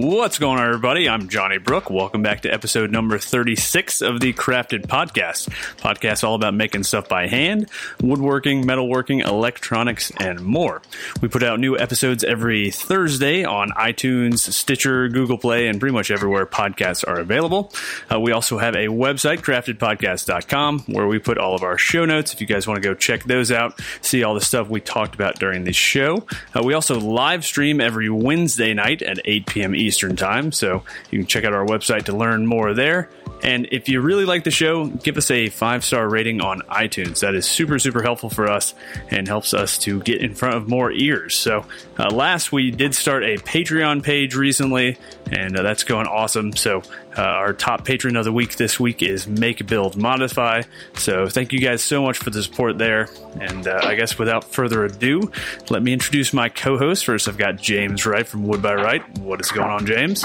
What's going on, everybody? I'm Johnny Brook. Welcome back to episode number 36 of the Crafted Podcast. Podcast all about making stuff by hand, woodworking, metalworking, electronics, and more. We put out new episodes every Thursday on iTunes, Stitcher, Google Play, and pretty much everywhere podcasts are available. Uh, we also have a website, craftedpodcast.com, where we put all of our show notes. If you guys want to go check those out, see all the stuff we talked about during the show. Uh, we also live stream every Wednesday night at 8 p.m. Eastern Time. So you can check out our website to learn more there. And if you really like the show, give us a five star rating on iTunes. That is super, super helpful for us and helps us to get in front of more ears. So, uh, last we did start a Patreon page recently, and uh, that's going awesome. So, uh, our top patron of the week this week is Make Build Modify. So, thank you guys so much for the support there. And uh, I guess without further ado, let me introduce my co host. First, I've got James Wright from Wood by Wright. What is going on, James?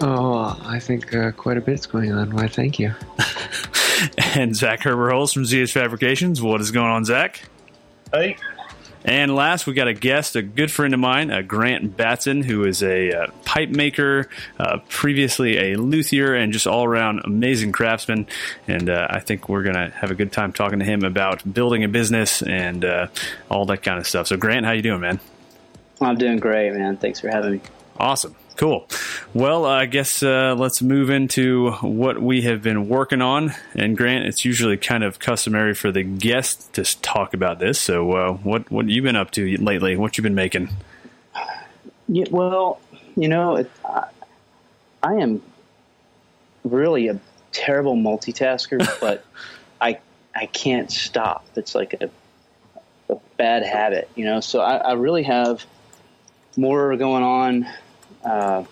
Oh, I think uh, quite a bit's going on. Why, thank you. and Zach Herberholz from ZH Fabrications. What is going on, Zach? Hey. And last, we got a guest, a good friend of mine, uh, Grant Batson, who is a uh, pipe maker, uh, previously a luthier, and just all around amazing craftsman. And uh, I think we're going to have a good time talking to him about building a business and uh, all that kind of stuff. So, Grant, how you doing, man? I'm doing great, man. Thanks for having me. Awesome. Cool. Well, I guess uh, let's move into what we have been working on. And Grant, it's usually kind of customary for the guest to talk about this. So, uh, what what you been up to lately? What you been making? Yeah, well, you know, it, I, I am really a terrible multitasker, but I I can't stop. It's like a, a bad habit, you know. So I, I really have more going on uh,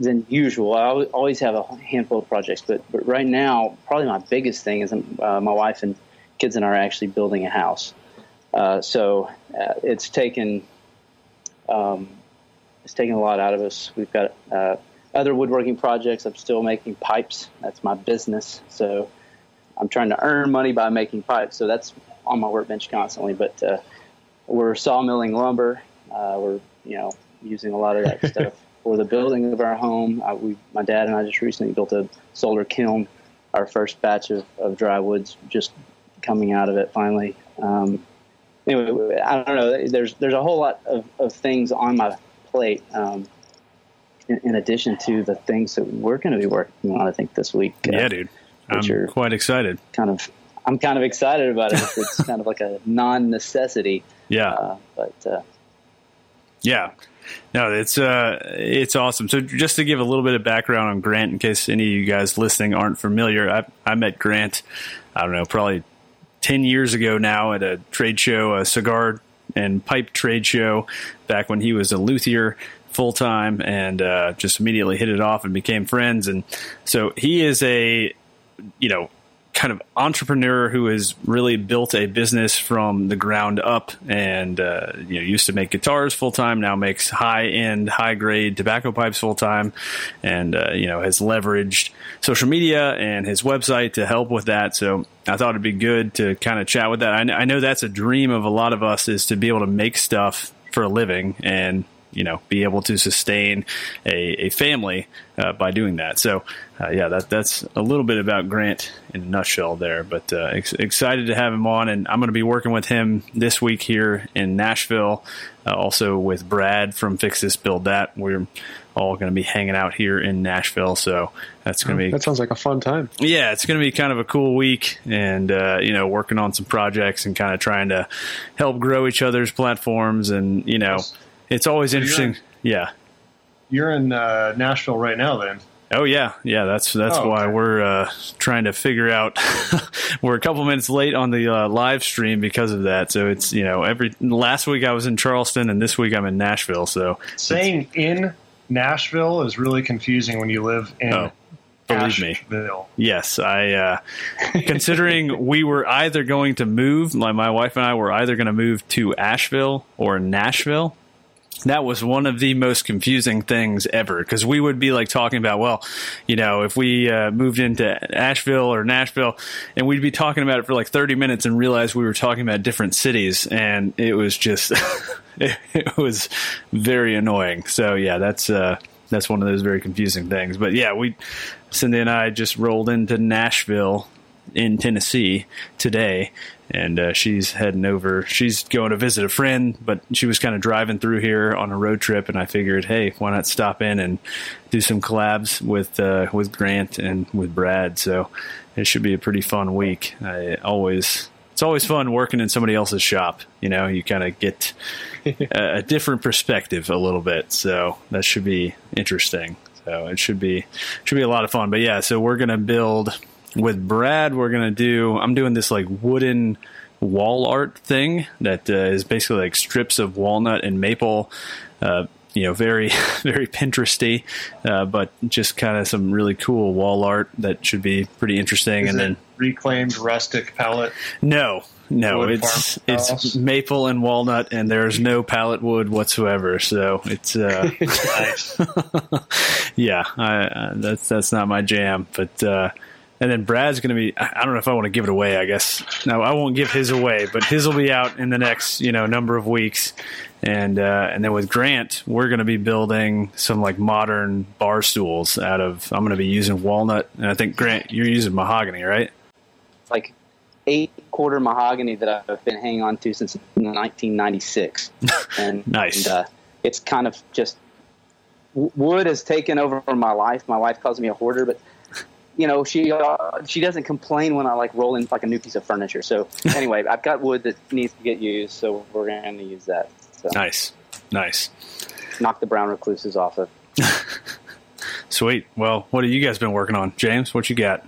than usual. I always have a handful of projects, but but right now, probably my biggest thing is uh, my wife and kids and I are actually building a house. Uh, so uh, it's taken um, it's taken a lot out of us. We've got uh, other woodworking projects. I'm still making pipes. That's my business. So I'm trying to earn money by making pipes. So that's on my workbench constantly. But uh, we're sawmilling lumber. we're you know using a lot of that stuff for the building of our home. Uh, we, my dad and I just recently built a solar kiln. Our first batch of, of dry woods just coming out of it finally. Um, anyway, I don't know. There's there's a whole lot of, of things on my plate. Um, in, in, addition to the things that we're going to be working on, I think this week. Uh, yeah, dude. I'm quite excited. Kind of, I'm kind of excited about it. it's kind of like a non-necessity. Yeah. Uh, but uh, yeah, no, it's uh, it's awesome. So just to give a little bit of background on Grant, in case any of you guys listening aren't familiar, I, I met Grant, I don't know, probably ten years ago now at a trade show, a cigar and pipe trade show, back when he was a luthier full time, and uh, just immediately hit it off and became friends. And so he is a, you know, kind of entrepreneur who has really built a business from the ground up and uh, you know used to make guitars full time now makes high end high grade tobacco pipes full time and uh, you know has leveraged social media and his website to help with that. So I thought it'd be good to kind of chat with that. I, I know that's a dream of a lot of us is to be able to make stuff for a living and you know be able to sustain a, a family uh, by doing that. So uh, yeah, that that's a little bit about Grant in a nutshell there. But uh, ex- excited to have him on, and I'm going to be working with him this week here in Nashville. Uh, also with Brad from Fix This Build That. We're all going to be hanging out here in Nashville, so that's going to oh, be that sounds like a fun time. Yeah, it's going to be kind of a cool week, and uh, you know, working on some projects and kind of trying to help grow each other's platforms, and you know. It's always so interesting. You're in, yeah. You're in uh, Nashville right now, then. Oh yeah, yeah. That's that's oh, why we're uh, trying to figure out. we're a couple minutes late on the uh, live stream because of that. So it's you know every last week I was in Charleston and this week I'm in Nashville. So saying in Nashville is really confusing when you live in. Oh, believe me. Yes, I. Uh, considering we were either going to move, like my wife and I were either going to move to Asheville or Nashville that was one of the most confusing things ever because we would be like talking about, well, you know, if we uh, moved into Asheville or Nashville, and we'd be talking about it for like 30 minutes and realize we were talking about different cities, and it was just it, it, was very annoying. So yeah, that's uh, that's one of those very confusing things. But yeah, we Cindy and I just rolled into Nashville in Tennessee today, and uh, she's heading over. She's going to visit a friend, but she was kind of driving through here on a road trip, and I figured, hey, why not stop in and do some collabs with uh, with Grant and with Brad? So it should be a pretty fun week. I always it's always fun working in somebody else's shop. You know, you kind of get a, a different perspective a little bit, so that should be interesting. So it should be should be a lot of fun. But yeah, so we're gonna build with Brad, we're gonna do. I'm doing this like wooden wall art thing that uh, is basically like strips of walnut and maple. Uh, you know, very very Pinteresty, uh, but just kind of some really cool wall art that should be pretty interesting. Is and then reclaimed rustic pallet. No, no, wood it's it's maple and walnut, and there's no pallet wood whatsoever. So it's uh, yeah, I, uh, that's that's not my jam, but. Uh, and then Brad's going to be, I don't know if I want to give it away, I guess. No, I won't give his away, but his will be out in the next, you know, number of weeks. And, uh, and then with Grant, we're going to be building some like modern bar stools out of, I'm going to be using walnut. And I think Grant, you're using mahogany, right? Like eight quarter mahogany that I've been hanging on to since 1996. And, nice. And, uh, it's kind of just wood has taken over my life. My wife calls me a hoarder, but you know, she uh, she doesn't complain when I like roll in like a new piece of furniture. So anyway, I've got wood that needs to get used, so we're going to use that. So. Nice, nice. Knock the brown recluses off of. Sweet. Well, what have you guys been working on, James? What you got?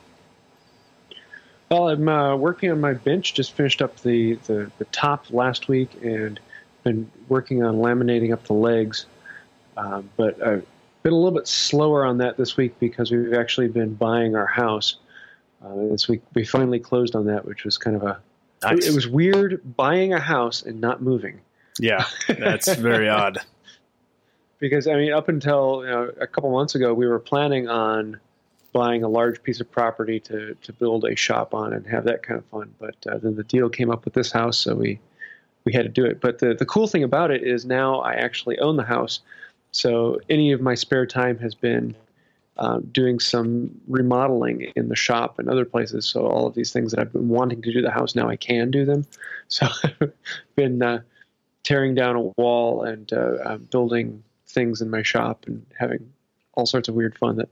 Well, I'm uh, working on my bench. Just finished up the, the, the top last week and been working on laminating up the legs. Um, but I been a little bit slower on that this week because we've actually been buying our house. Uh, this week we finally closed on that, which was kind of a. Nice. It, it was weird buying a house and not moving. Yeah, that's very odd. Because I mean, up until you know, a couple months ago, we were planning on buying a large piece of property to to build a shop on and have that kind of fun. But uh, then the deal came up with this house, so we we had to do it. But the the cool thing about it is now I actually own the house. So any of my spare time has been uh, doing some remodeling in the shop and other places. So all of these things that I've been wanting to do the house now, I can do them. So I've been uh, tearing down a wall and uh, uh, building things in my shop and having all sorts of weird fun that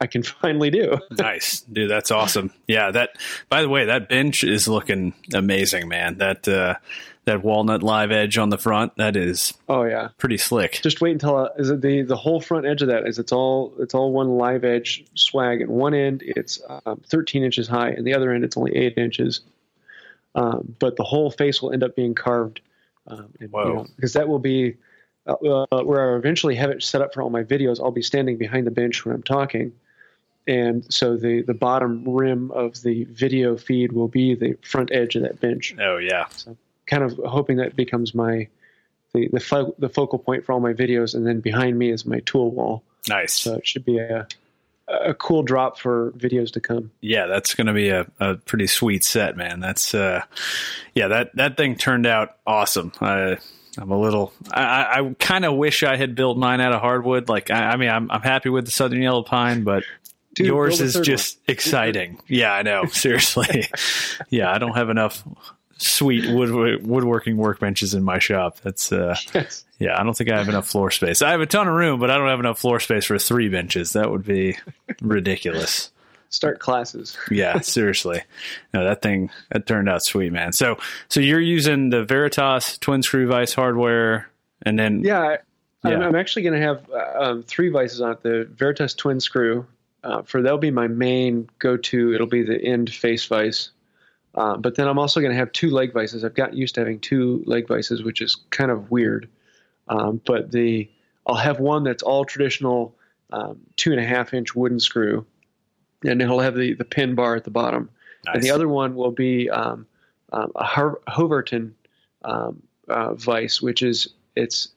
I can finally do. nice, dude. That's awesome. Yeah. That. By the way, that bench is looking amazing, man. That uh, that walnut live edge on the front. That is oh yeah, pretty slick. Just wait until uh, is it the the whole front edge of that is it's all it's all one live edge swag. At one end it's um, 13 inches high, and the other end it's only eight inches. Um, but the whole face will end up being carved. Um, and, Whoa! You know, because that will be uh, uh, where I eventually have it set up for all my videos. I'll be standing behind the bench when I'm talking. And so the, the bottom rim of the video feed will be the front edge of that bench. Oh yeah. So kind of hoping that becomes my the the, fo- the focal point for all my videos, and then behind me is my tool wall. Nice. So it should be a a cool drop for videos to come. Yeah, that's going to be a, a pretty sweet set, man. That's uh, yeah that that thing turned out awesome. I, I'm a little. I, I kind of wish I had built mine out of hardwood. Like I, I mean, I'm I'm happy with the southern yellow pine, but Dude, yours is just one. exciting. Yeah, I know. Seriously. yeah, I don't have enough sweet wood woodworking workbenches in my shop. That's uh, yes. yeah. I don't think I have enough floor space. I have a ton of room, but I don't have enough floor space for three benches. That would be ridiculous. Start classes. yeah, seriously. No, that thing that turned out sweet, man. So, so you're using the Veritas twin screw vise hardware, and then yeah, yeah. I'm, I'm actually going to have uh, um, three vices on it. The Veritas twin screw uh, for that'll be my main go-to. It'll be the end face vise uh, but then I'm also going to have two leg vices. I've gotten used to having two leg vices, which is kind of weird. Um, but the I'll have one that's all traditional um, two and a half inch wooden screw, and it'll have the, the pin bar at the bottom. Nice. And the other one will be um, um a Hovarter um, uh, vice, which is it's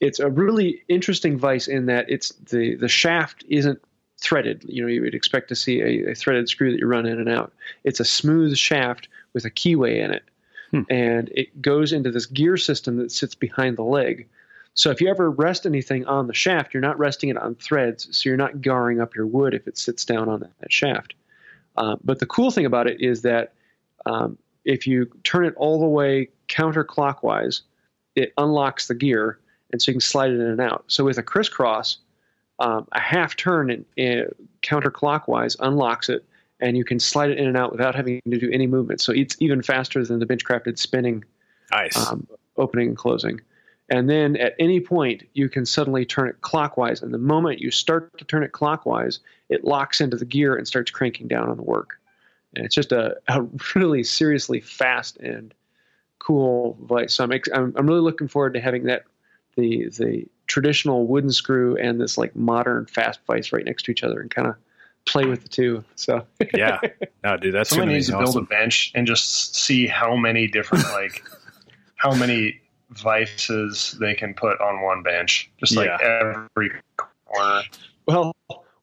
it's a really interesting vice in that it's the the shaft isn't threaded. You know, you would expect to see a, a, threaded screw that you run in and out. It's a smooth shaft with a keyway in it. hmm. and it goes into this gear system that sits behind the leg. So if you ever rest anything on the shaft, you're not resting it on threads, so you're not garring up your wood if it sits down on that, that shaft. Uh, but the cool thing about it is that um, if you turn it all the way counterclockwise, it unlocks the gear, and so you can slide it in and out. So with a crisscross, um, a half turn in, in, counterclockwise unlocks it, and you can slide it in and out without having to do any movement. So it's even faster than the Benchcrafted spinning nice. um, opening and closing. And then at any point, you can suddenly turn it clockwise. And the moment you start to turn it clockwise, it locks into the gear and starts cranking down on the work. And it's just a, a really seriously fast and cool vice. So I'm, I'm, I'm really looking forward to having that the the traditional wooden screw and this like modern fast vice right next to each other and kind of play with the two. So yeah, no, dude, that's somebody needs to awesome. build a bench and just see how many different like how many vices they can put on one bench, just like yeah. every corner. Well,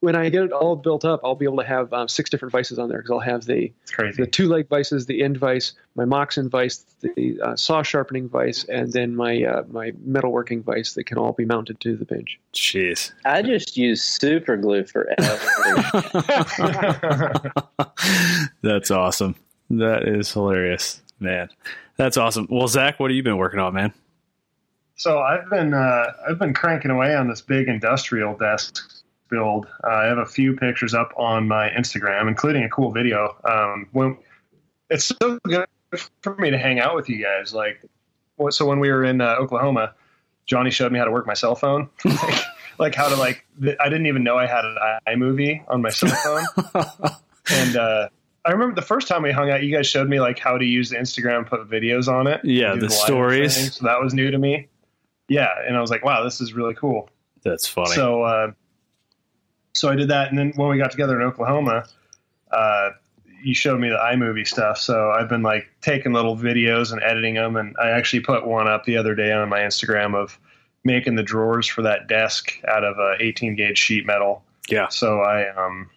when I get it all built up, I'll be able to have um, six different vices on there because I'll have the the two leg vices, the end vice, my moxon vice, the uh, saw sharpening vice, and then my uh, my metalworking vice that can all be mounted to the bench. Jeez, I just use super glue for everything. That's awesome. That is hilarious, man. That's awesome. Well, Zach, what have you been working on, man? So I've been uh, I've been cranking away on this big industrial desk build. Uh, I have a few pictures up on my Instagram, including a cool video. Um, when it's so good for me to hang out with you guys. Like, so when we were in uh, Oklahoma, Johnny showed me how to work my cell phone, like, like, how to like. I didn't even know I had an iMovie on my cell phone, and uh, I remember the first time we hung out, you guys showed me like how to use Instagram, put videos on it. Yeah, the, the stories. So that was new to me. Yeah, and I was like, wow, this is really cool. That's funny. So uh, so I did that, and then when we got together in Oklahoma, uh, you showed me the iMovie stuff. So I've been like taking little videos and editing them, and I actually put one up the other day on my Instagram of making the drawers for that desk out of a 18 gauge sheet metal. Yeah. So I um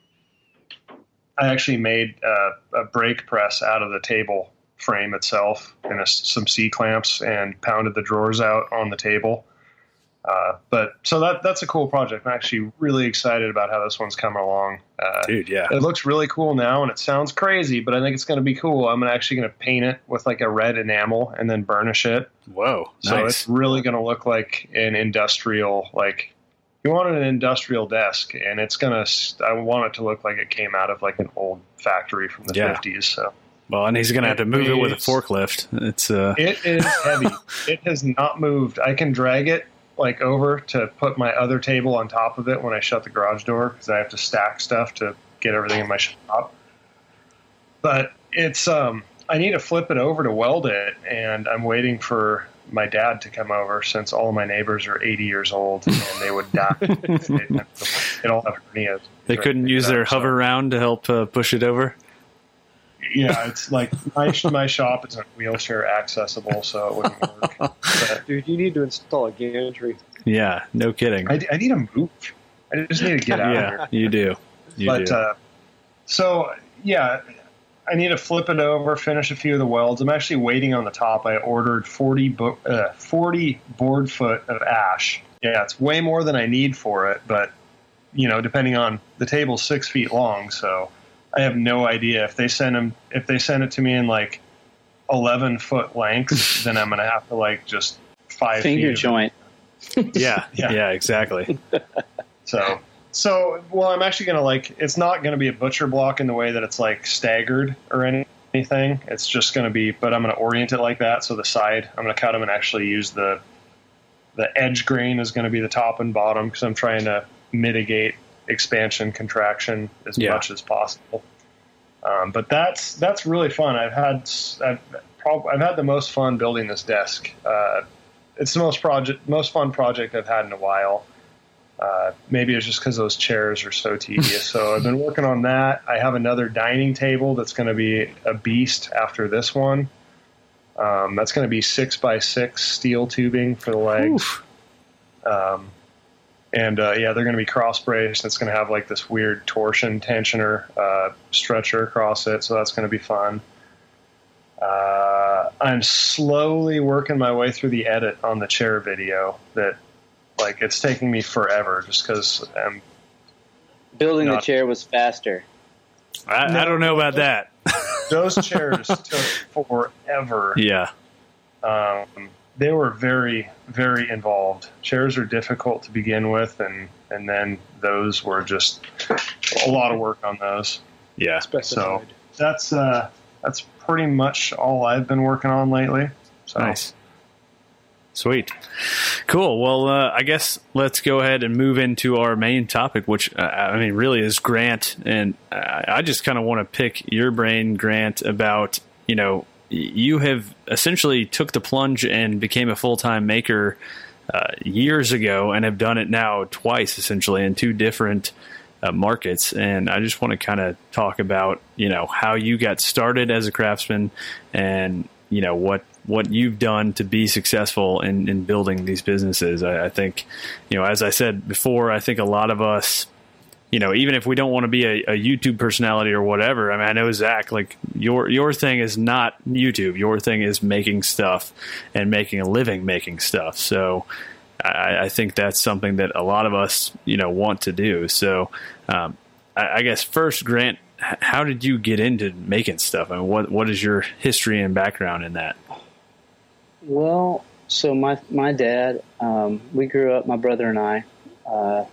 I actually made uh, a brake press out of the table frame itself and a, some C clamps and pounded the drawers out on the table uh, but so that that's a cool project. I'm actually really excited about how this one's coming along. Uh, Dude, yeah, it looks really cool now, and it sounds crazy, but I think it's going to be cool. I'm actually going to paint it with like a red enamel and then burnish it. Whoa, so nice. it's really going to look like an industrial like. You want an industrial desk, and it's gonna. I want it to look like it came out of like an old factory from the yeah. 50s. So well, and he's going to have to move it with a forklift. It's uh... it is heavy. it has not moved. I can drag it like over to put my other table on top of it when I shut the garage door because I have to stack stuff to get everything in my shop. But it's um I need to flip it over to weld it, and I'm waiting for my dad to come over since all my neighbors are 80 years old and they would die. they, they don't have hernias. They couldn't use their hover so. round to help uh, push it over yeah, it's like my my shop isn't wheelchair accessible, so it wouldn't work. But, Dude, you need to install a gantry. Yeah, no kidding. I, I need to move. I just need to get out. yeah, you do. You but do. Uh, so yeah, I need to flip it over, finish a few of the welds. I'm actually waiting on the top. I ordered 40, bo- uh, 40 board foot of ash. Yeah, it's way more than I need for it, but you know, depending on the table's six feet long, so I have no idea if they send them if they send it to me in like eleven foot lengths, then I'm gonna have to like just five finger joint. yeah, yeah, yeah, exactly. so, so well, I'm actually gonna like it's not gonna be a butcher block in the way that it's like staggered or anything. It's just gonna be, but I'm gonna orient it like that. So the side, I'm gonna cut them and actually use the the edge grain is going to be the top and bottom because I'm trying to mitigate expansion contraction as yeah. much as possible. Um, but that's that's really fun. I've had I've, prob- I've had the most fun building this desk. Uh, it's the most project most fun project I've had in a while. Uh, maybe it's just because those chairs are so tedious. so I've been working on that. I have another dining table that's going to be a beast after this one. Um, that's going to be six by six steel tubing for the legs. Um, and uh, yeah, they're going to be cross braced. It's going to have like this weird torsion tensioner uh, stretcher across it, so that's going to be fun. Uh, I'm slowly working my way through the edit on the chair video. That like it's taking me forever just because I'm Building the chair was faster. I, I don't know about that. those chairs took forever. yeah. Um, they were very very involved. Chairs are difficult to begin with, and and then those were just a lot of work on those. Yeah. Specified. That's uh, that's pretty much all I've been working on lately. So Nice. Sweet. Cool. Well, uh, I guess let's go ahead and move into our main topic, which uh, I mean, really is Grant. And I I just kind of want to pick your brain, Grant, about you know y- you have essentially took the plunge and became a full time maker uh, years ago, and have done it now twice, essentially in two different uh, markets. And I just want to kind of talk about you know how you got started as a craftsman, and you know what what you've done to be successful in, in building these businesses. I, I think, you know, as I said before, I think a lot of us, you know, even if we don't want to be a, a YouTube personality or whatever, I mean, I know Zach, like your your thing is not YouTube. Your thing is making stuff and making a living making stuff. So I, I think that's something that a lot of us, you know, want to do. So um, I, I guess first, Grant, how did you get into making stuff? I mean, what what is your history and background in that? Well, so my my dad, um, we grew up. My brother and I uh,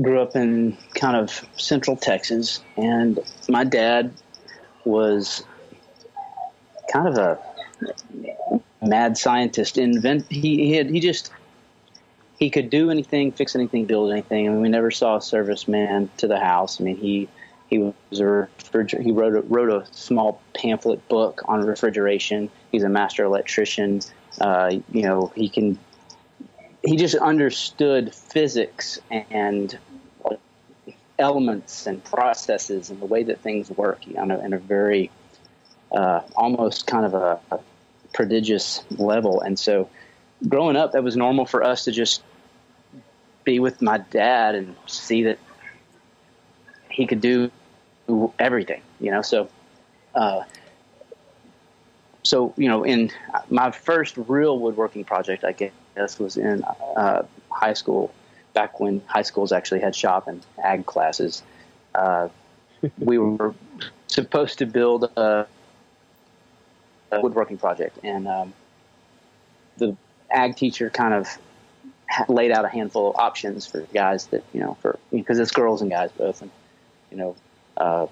grew up in kind of central Texas, and my dad was kind of a mad scientist. Invent he he, had, he just he could do anything, fix anything, build anything. I mean, we never saw a serviceman to the house. I mean, he he was a refriger- he wrote a, wrote a small pamphlet book on refrigeration. He's a master electrician. Uh, you know, he can he just understood physics and elements and processes and the way that things work you know, in a very uh, almost kind of a, a prodigious level. And so, growing up, that was normal for us to just be with my dad and see that he could do everything, you know. So, uh, so you know, in my first real woodworking project, I guess, was in uh, high school, back when high schools actually had shop and ag classes. Uh, we were supposed to build a, a woodworking project, and um, the ag teacher kind of laid out a handful of options for guys that you know, for because it's girls and guys both, and you know, uh,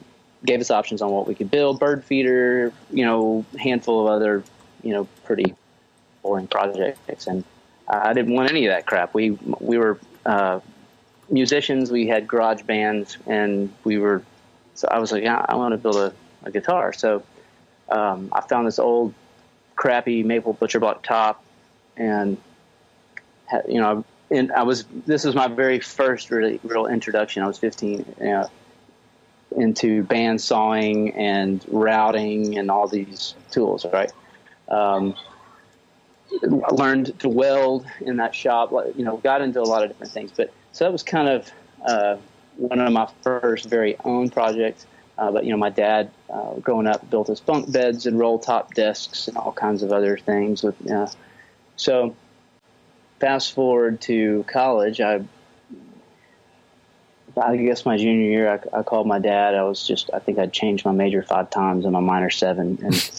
gave us options on what we could build, bird feeder, you know, handful of other, you know, pretty boring projects, and I didn't want any of that crap. We we were uh, musicians, we had garage bands, and we were. So I was like, yeah, I want to build a, a guitar. So um, I found this old, crappy maple butcher block top, and had, you know, and I was. This was my very first really real introduction. I was 15. You know, into band sawing and routing and all these tools, right? Um, learned to weld in that shop, you know, got into a lot of different things. But so that was kind of uh, one of my first very own projects. Uh, but, you know, my dad, uh, growing up, built his bunk beds and roll top desks and all kinds of other things. With uh, So fast forward to college, I I guess my junior year, I, I called my dad. I was just, I think I'd changed my major five times and my minor seven. And,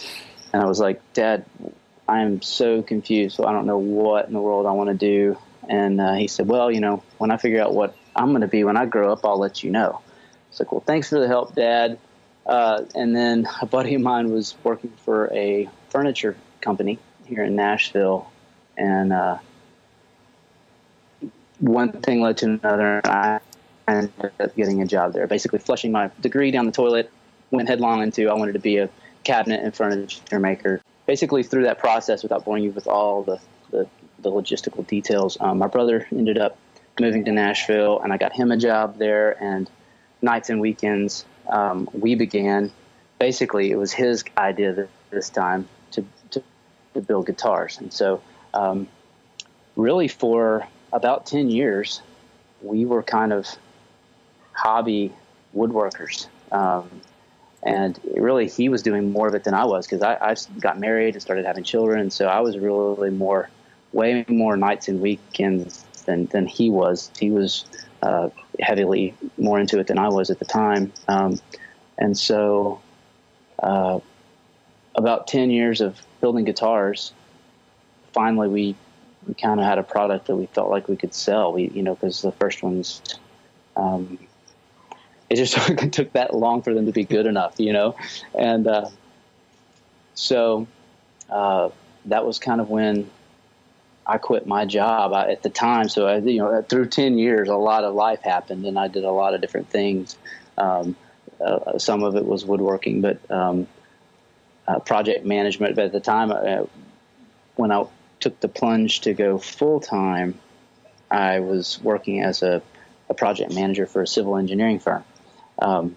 and I was like, Dad, I am so confused. So I don't know what in the world I want to do. And uh, he said, Well, you know, when I figure out what I'm going to be when I grow up, I'll let you know. It's like, Well, thanks for the help, Dad. Uh, and then a buddy of mine was working for a furniture company here in Nashville. And uh, one thing led to another. And I ended up getting a job there. Basically, flushing my degree down the toilet, went headlong into I wanted to be a cabinet and furniture maker. Basically, through that process, without boring you with all the, the, the logistical details, um, my brother ended up moving to Nashville, and I got him a job there. And nights and weekends, um, we began. Basically, it was his idea this time to, to, to build guitars. And so, um, really, for about 10 years, we were kind of hobby woodworkers. Um, and really he was doing more of it than I was because I, I got married and started having children, so I was really more, way more nights and weekends than than he was. He was uh, heavily more into it than I was at the time, um, and so uh, about ten years of building guitars, finally we we kind of had a product that we felt like we could sell. We you know because the first ones. Um, it just took that long for them to be good enough, you know, and uh, so uh, that was kind of when I quit my job I, at the time. So I, you know, through ten years, a lot of life happened, and I did a lot of different things. Um, uh, some of it was woodworking, but um, uh, project management. But at the time, uh, when I took the plunge to go full time, I was working as a, a project manager for a civil engineering firm. Um,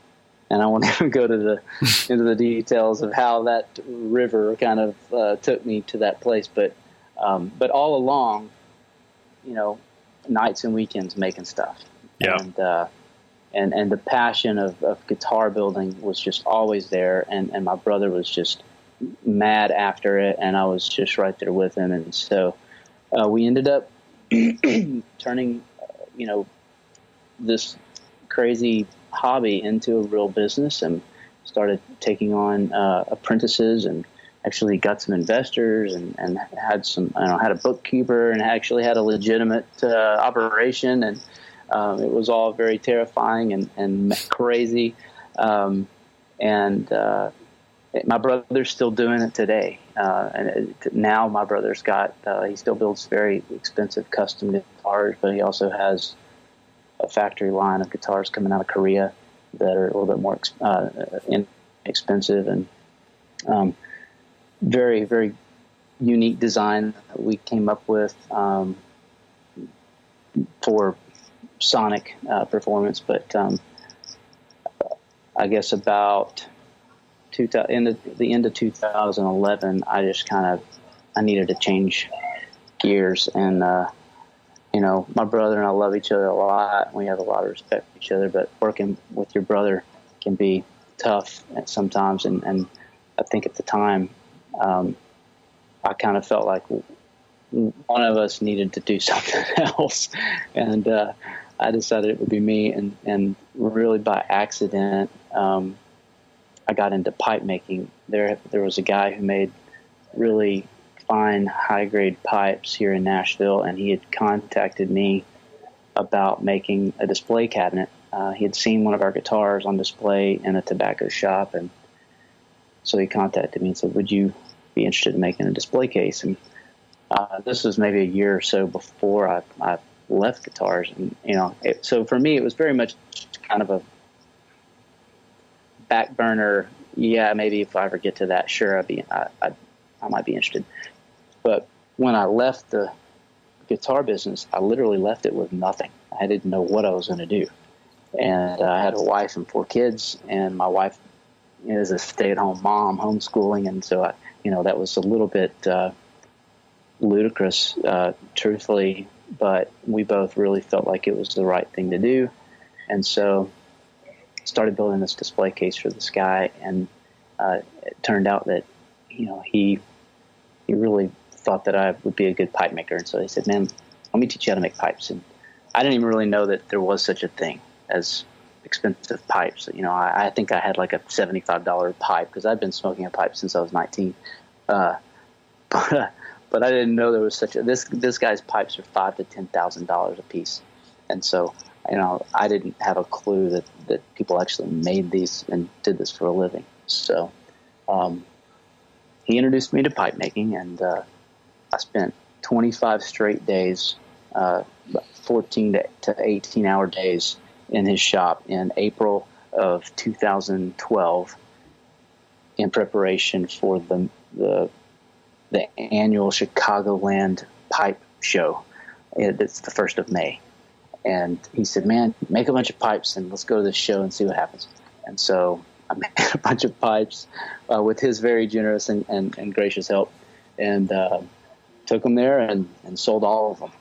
and I won't even go to the into the details of how that river kind of uh, took me to that place. But um, but all along, you know, nights and weekends making stuff. Yeah. And uh, and and the passion of, of guitar building was just always there. And and my brother was just mad after it, and I was just right there with him. And so uh, we ended up turning, uh, you know, this crazy hobby into a real business and started taking on uh, apprentices and actually got some investors and, and had some, I know, had a bookkeeper and actually had a legitimate uh, operation. And um, it was all very terrifying and, and crazy. Um, and uh, my brother's still doing it today. Uh, and it, now my brother's got, uh, he still builds very expensive custom guitars, but he also has a factory line of guitars coming out of Korea that are a little bit more uh, and um, very very unique design that we came up with um, for sonic uh, performance. But um, I guess about two, in the, the end of 2011, I just kind of I needed to change gears and uh, you know, my brother and I love each other a lot. We have a lot of respect for each other, but working with your brother can be tough sometimes. And, and I think at the time, um, I kind of felt like one of us needed to do something else. And uh, I decided it would be me. And, and really by accident, um, I got into pipe making. There, there was a guy who made really fine high grade pipes here in Nashville, and he had contacted me about making a display cabinet. Uh, he had seen one of our guitars on display in a tobacco shop, and so he contacted me and said, "Would you be interested in making a display case?" And uh, this was maybe a year or so before I, I left guitars, and you know, it, so for me, it was very much kind of a back burner. Yeah, maybe if I ever get to that, sure, I'd be, I, I, I might be interested. But when I left the guitar business, I literally left it with nothing. I didn't know what I was going to do. And uh, I had a wife and four kids, and my wife is a stay-at-home mom, homeschooling, and so I, you know, that was a little bit uh, ludicrous, uh, truthfully. But we both really felt like it was the right thing to do, and so started building this display case for this guy. And uh, it turned out that you know he he really thought that I would be a good pipe maker. And so he said, man, let me teach you how to make pipes. And I didn't even really know that there was such a thing as expensive pipes. You know, I, I think I had like a $75 pipe because I'd been smoking a pipe since I was 19. Uh, but, but I didn't know there was such a, this, this guy's pipes are five to $10,000 a piece. And so, you know, I didn't have a clue that, that people actually made these and did this for a living. So, um, he introduced me to pipe making, and uh, I spent 25 straight days, uh, 14 to, to 18 hour days in his shop in April of 2012 in preparation for the the, the annual Chicagoland Pipe Show. It's the first of May, and he said, "Man, make a bunch of pipes and let's go to this show and see what happens." And so I made a bunch of pipes uh, with his very generous and, and, and gracious help, and uh, took them there and, and sold all of them.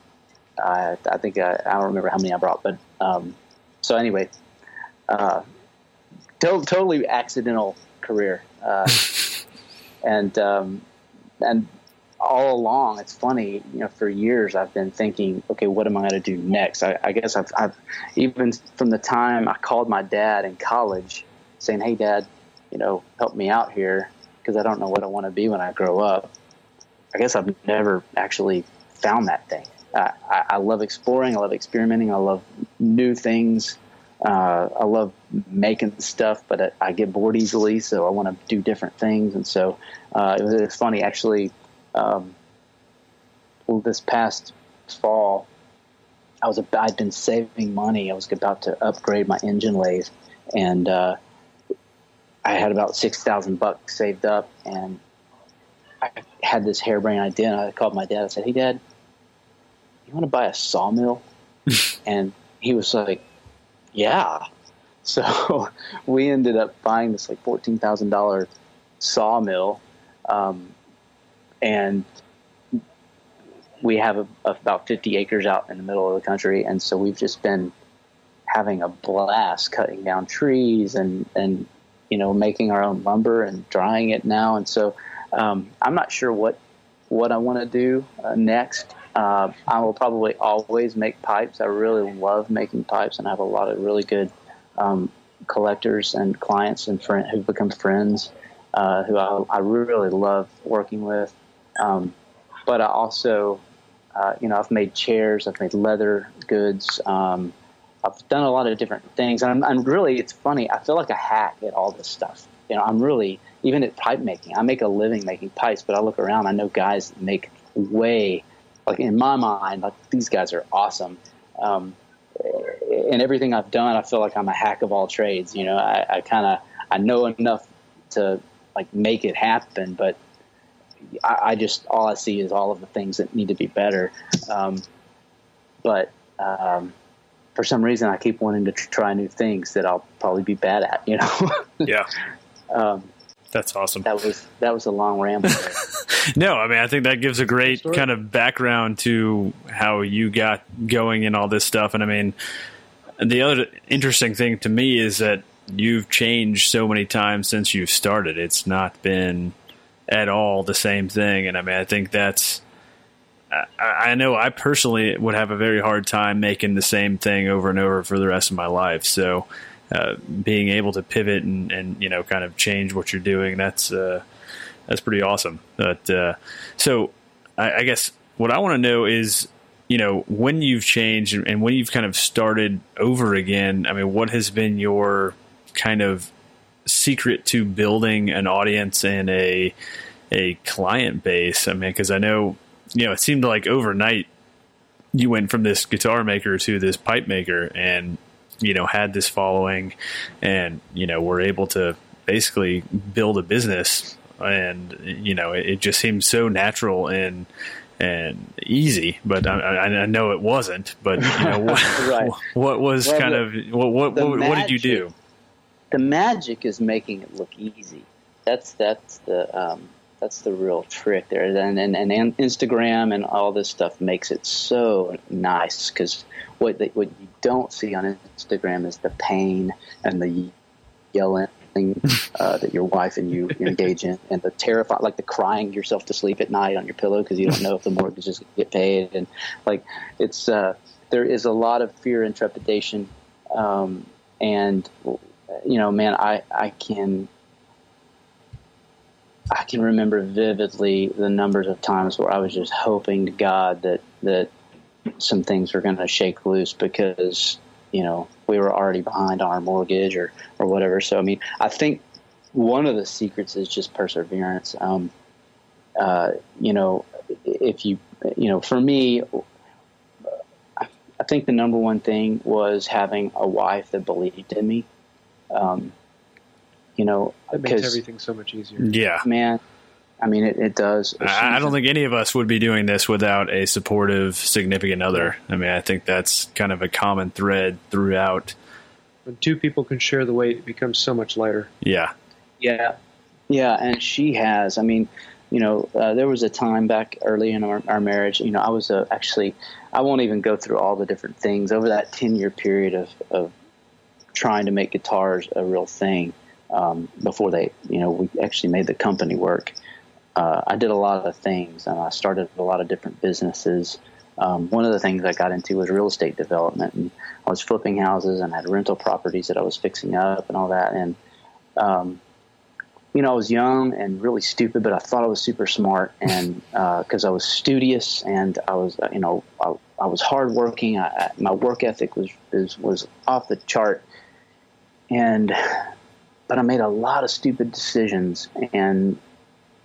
I, I think I, I don't remember how many I brought, but um, so anyway, uh, to- totally accidental career. Uh, and um, and all along, it's funny. You know, for years I've been thinking, okay, what am I going to do next? I, I guess I've, I've even from the time I called my dad in college, saying, "Hey, Dad, you know, help me out here because I don't know what I want to be when I grow up." I guess I've never actually found that thing. I, I love exploring. I love experimenting. I love new things. Uh, I love making stuff, but I, I, get bored easily, so I want to do different things. And so uh, it was it's funny, actually. Um, well, this past fall, I was I'd been saving money. I was about to upgrade my engine lathe, and uh, I had about six thousand bucks saved up, and I had this harebrained idea. And I called my dad. I said, "Hey, Dad, you want to buy a sawmill?" and he was like, "Yeah." So we ended up buying this like fourteen thousand dollar sawmill, um, and we have a, about fifty acres out in the middle of the country, and so we've just been having a blast cutting down trees and and you know making our own lumber and drying it now, and so um, I'm not sure what what I want to do uh, next. Uh, I will probably always make pipes. I really love making pipes, and I have a lot of really good um, collectors and clients and friends who've become friends uh, who I, I, really love working with. Um, but I also, uh, you know, I've made chairs, I've made leather goods. Um, I've done a lot of different things, and I'm, I'm, really. It's funny. I feel like a hack at all this stuff. You know, I'm really even at pipe making. I make a living making pipes, but I look around. I know guys that make way like in my mind, like these guys are awesome. Um, and everything I've done, I feel like I'm a hack of all trades. You know, I, I kind of I know enough to like make it happen, but I, I, just all I see is all of the things that need to be better. Um, but um, for some reason, I keep wanting to try new things that I'll probably be bad at. You know? yeah. Um, that's awesome. That was that was a long ramble. no, I mean I think that gives a great kind of background to how you got going in all this stuff. And I mean, the other interesting thing to me is that you've changed so many times since you've started. It's not been at all the same thing. And I mean, I think that's. I, I know I personally would have a very hard time making the same thing over and over for the rest of my life. So uh, being able to pivot and, and you know kind of change what you're doing that's uh, that's pretty awesome. But uh, so I, I, guess what I want to know is you know when you've changed and when you've kind of started over again. I mean, what has been your kind of secret to building an audience and a a client base? I mean, because I know you know it seemed like overnight you went from this guitar maker to this pipe maker and you know had this following and you know were able to basically build a business. And you know it, it just seems so natural and and easy but I, I know it wasn't but you know what, right. what was well, kind the, of what what, what, magic, what, did you do? the magic is making it look easy. That's that's the um, that's the real trick there. And, and and Instagram and all this stuff makes it so nice because what they, what you don't see on Instagram is the pain and the yelling uh, that your wife and you engage in, and the terrifying, like the crying yourself to sleep at night on your pillow because you don't know if the mortgage is going to get paid, and like it's uh, there is a lot of fear and trepidation, um, and you know, man, I I can I can remember vividly the numbers of times where I was just hoping to God that that some things were going to shake loose because you know we were already behind on our mortgage or or whatever. So I mean, I think one of the secrets is just perseverance. Um, uh, you know, if you you know, for me, I think the number one thing was having a wife that believed in me. Um, you know, that makes everything so much easier. Yeah, man. I mean, it, it does. I, I don't think any of us would be doing this without a supportive significant other. I mean, I think that's kind of a common thread throughout. When two people can share the weight, it becomes so much lighter. Yeah. Yeah. Yeah. And she has. I mean, you know, uh, there was a time back early in our, our marriage, you know, I was uh, actually, I won't even go through all the different things over that 10 year period of, of trying to make guitars a real thing um, before they, you know, we actually made the company work. Uh, I did a lot of things, and I started a lot of different businesses. Um, one of the things I got into was real estate development, and I was flipping houses and I had rental properties that I was fixing up and all that. And um, you know, I was young and really stupid, but I thought I was super smart, and because uh, I was studious and I was, you know, I, I was hardworking. I, I, my work ethic was, was was off the chart, and but I made a lot of stupid decisions, and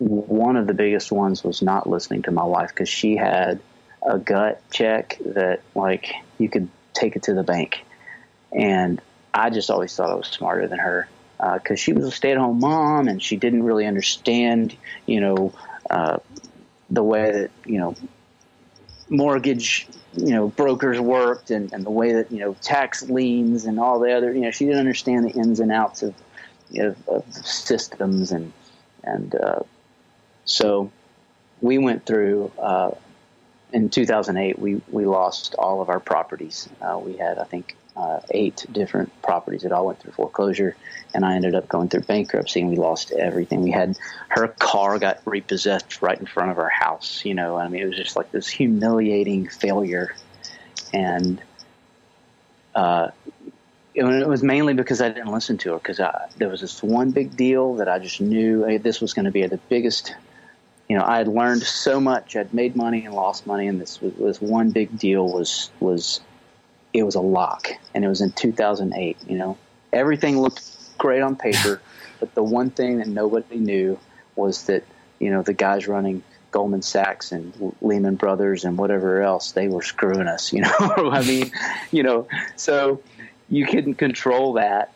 one of the biggest ones was not listening to my wife because she had a gut check that like you could take it to the bank, and I just always thought I was smarter than her because uh, she was a stay-at-home mom and she didn't really understand, you know, uh, the way that you know mortgage, you know, brokers worked and, and the way that you know tax liens and all the other, you know, she didn't understand the ins and outs of, you know, of systems and and uh, so we went through. Uh, in 2008, we, we lost all of our properties. Uh, we had, I think, uh, eight different properties that all went through foreclosure, and I ended up going through bankruptcy, and we lost everything. We had her car got repossessed right in front of our house. You know, I mean, it was just like this humiliating failure, and uh, it, was mainly because I didn't listen to her because there was this one big deal that I just knew hey, this was going to be the biggest. You know, I had learned so much. I'd made money and lost money, and this this one big deal was was it was a lock, and it was in 2008. You know, everything looked great on paper, but the one thing that nobody knew was that you know the guys running Goldman Sachs and Lehman Brothers and whatever else they were screwing us. You know, I mean, you know, so you couldn't control that.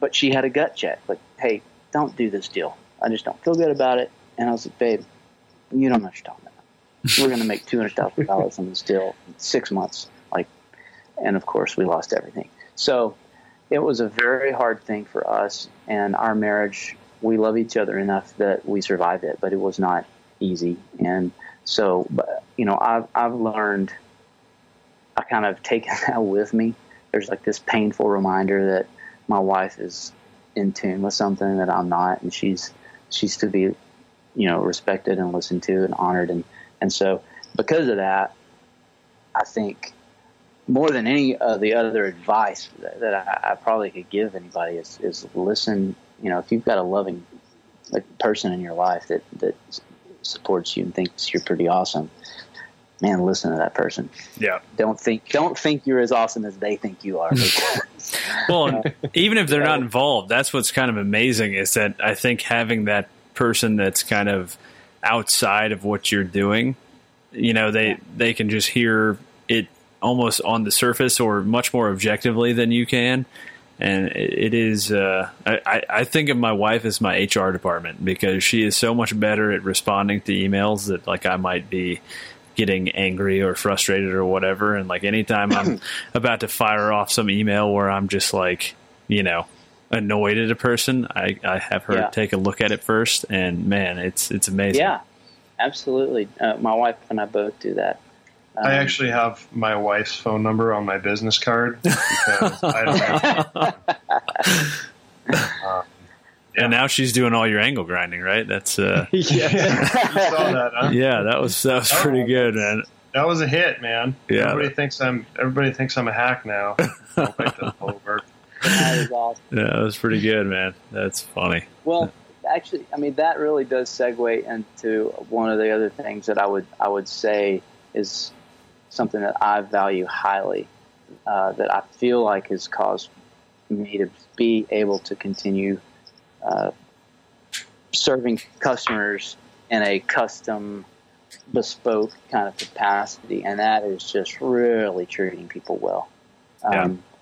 But she had a gut check, like, hey, don't do this deal. I just don't feel good about it. And I was like, babe, you don't know what you're talking about. We're going to make two hundred thousand dollars on this deal in six months Like, and of course we lost everything. So it was a very hard thing for us and our marriage. We love each other enough that we survived it, but it was not easy. And so, you know, I've I've learned. I kind of taken that with me. There's like this painful reminder that my wife is in tune with something that I'm not, and she's she's to be, you know, respected and listened to and honored, and and so because of that, I think more than any of the other advice that, that I, I, probably could give anybody is, is listen. You know, if you've got a loving person in your life that that supports you and thinks you're pretty awesome, man, listen to that person. Yeah. Don't think don't think you're as awesome as they think you are. well, even if they're not involved, that's what's kind of amazing is that I think having that person that's kind of outside of what you're doing, you know, they they can just hear it almost on the surface or much more objectively than you can. And it is, uh, I, I think of my wife as my HR department because she is so much better at responding to emails that like I might be getting angry or frustrated or whatever. And like anytime I'm about to fire off some email where I'm just like, you know, annoyed at a person, I, I have her yeah. take a look at it first. And man, it's, it's amazing. Yeah, absolutely. Uh, my wife and I both do that. Um, I actually have my wife's phone number on my business card because I don't have. um, yeah. And now she's doing all your angle grinding, right? That's uh, yeah. that, huh? yeah, that was that was pretty oh, good, man. That was a hit, man. Yeah, everybody thinks I'm everybody thinks I'm a hack now. That was awesome. Yeah, that was pretty good, man. That's funny. Well, actually, I mean that really does segue into one of the other things that I would I would say is something that I value highly, uh, that I feel like has caused me to be able to continue uh, serving customers in a custom, bespoke kind of capacity, and that is just really treating people well. Um, yeah.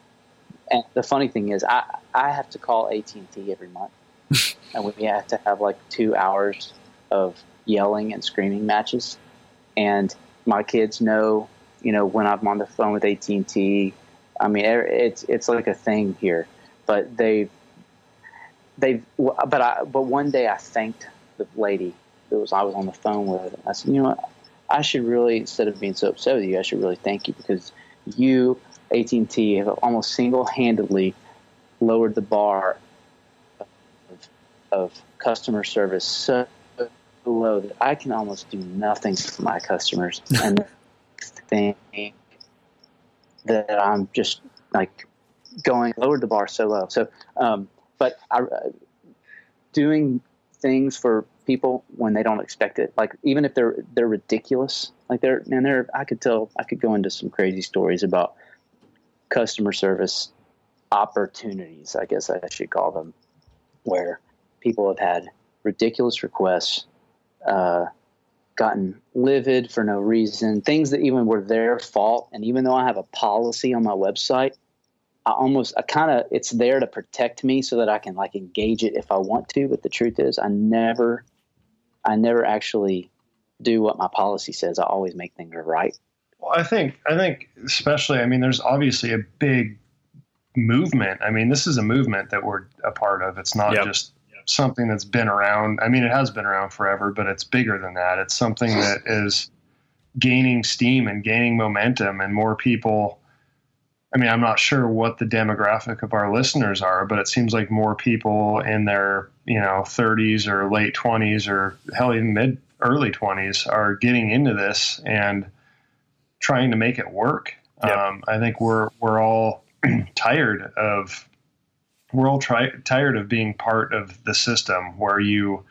And the funny thing is, I I have to call AT and T every month, and we have to have like two hours of yelling and screaming matches, and my kids know you know, when I'm on the phone with AT and T, I mean, it's it's like a thing here. But they they but I but one day I thanked the lady that was I was on the phone with. I said, you know what, I should really instead of being so upset with you, I should really thank you because you AT and T have almost single handedly lowered the bar of, of customer service so low that I can almost do nothing for my customers and think that I'm just like going lowered the bar so low. So, um, but I, doing things for people when they don't expect it, like even if they're they're ridiculous, like they're man, they're I could tell I could go into some crazy stories about customer service opportunities, I guess I should call them, where people have had ridiculous requests, uh, gotten livid for no reason, things that even were their fault. And even though I have a policy on my website, I almost, I kind of, it's there to protect me so that I can like engage it if I want to. But the truth is, I never, I never actually do what my policy says. I always make things right. Well, I think, I think, especially, I mean, there's obviously a big movement. I mean, this is a movement that we're a part of. It's not yep. just something that's been around. I mean, it has been around forever, but it's bigger than that. It's something that is gaining steam and gaining momentum, and more people. I mean, I'm not sure what the demographic of our listeners are, but it seems like more people in their you know 30s or late 20s or hell even mid early 20s are getting into this and trying to make it work. Yep. Um, I think we're we're all tired of we're all try, tired of being part of the system where you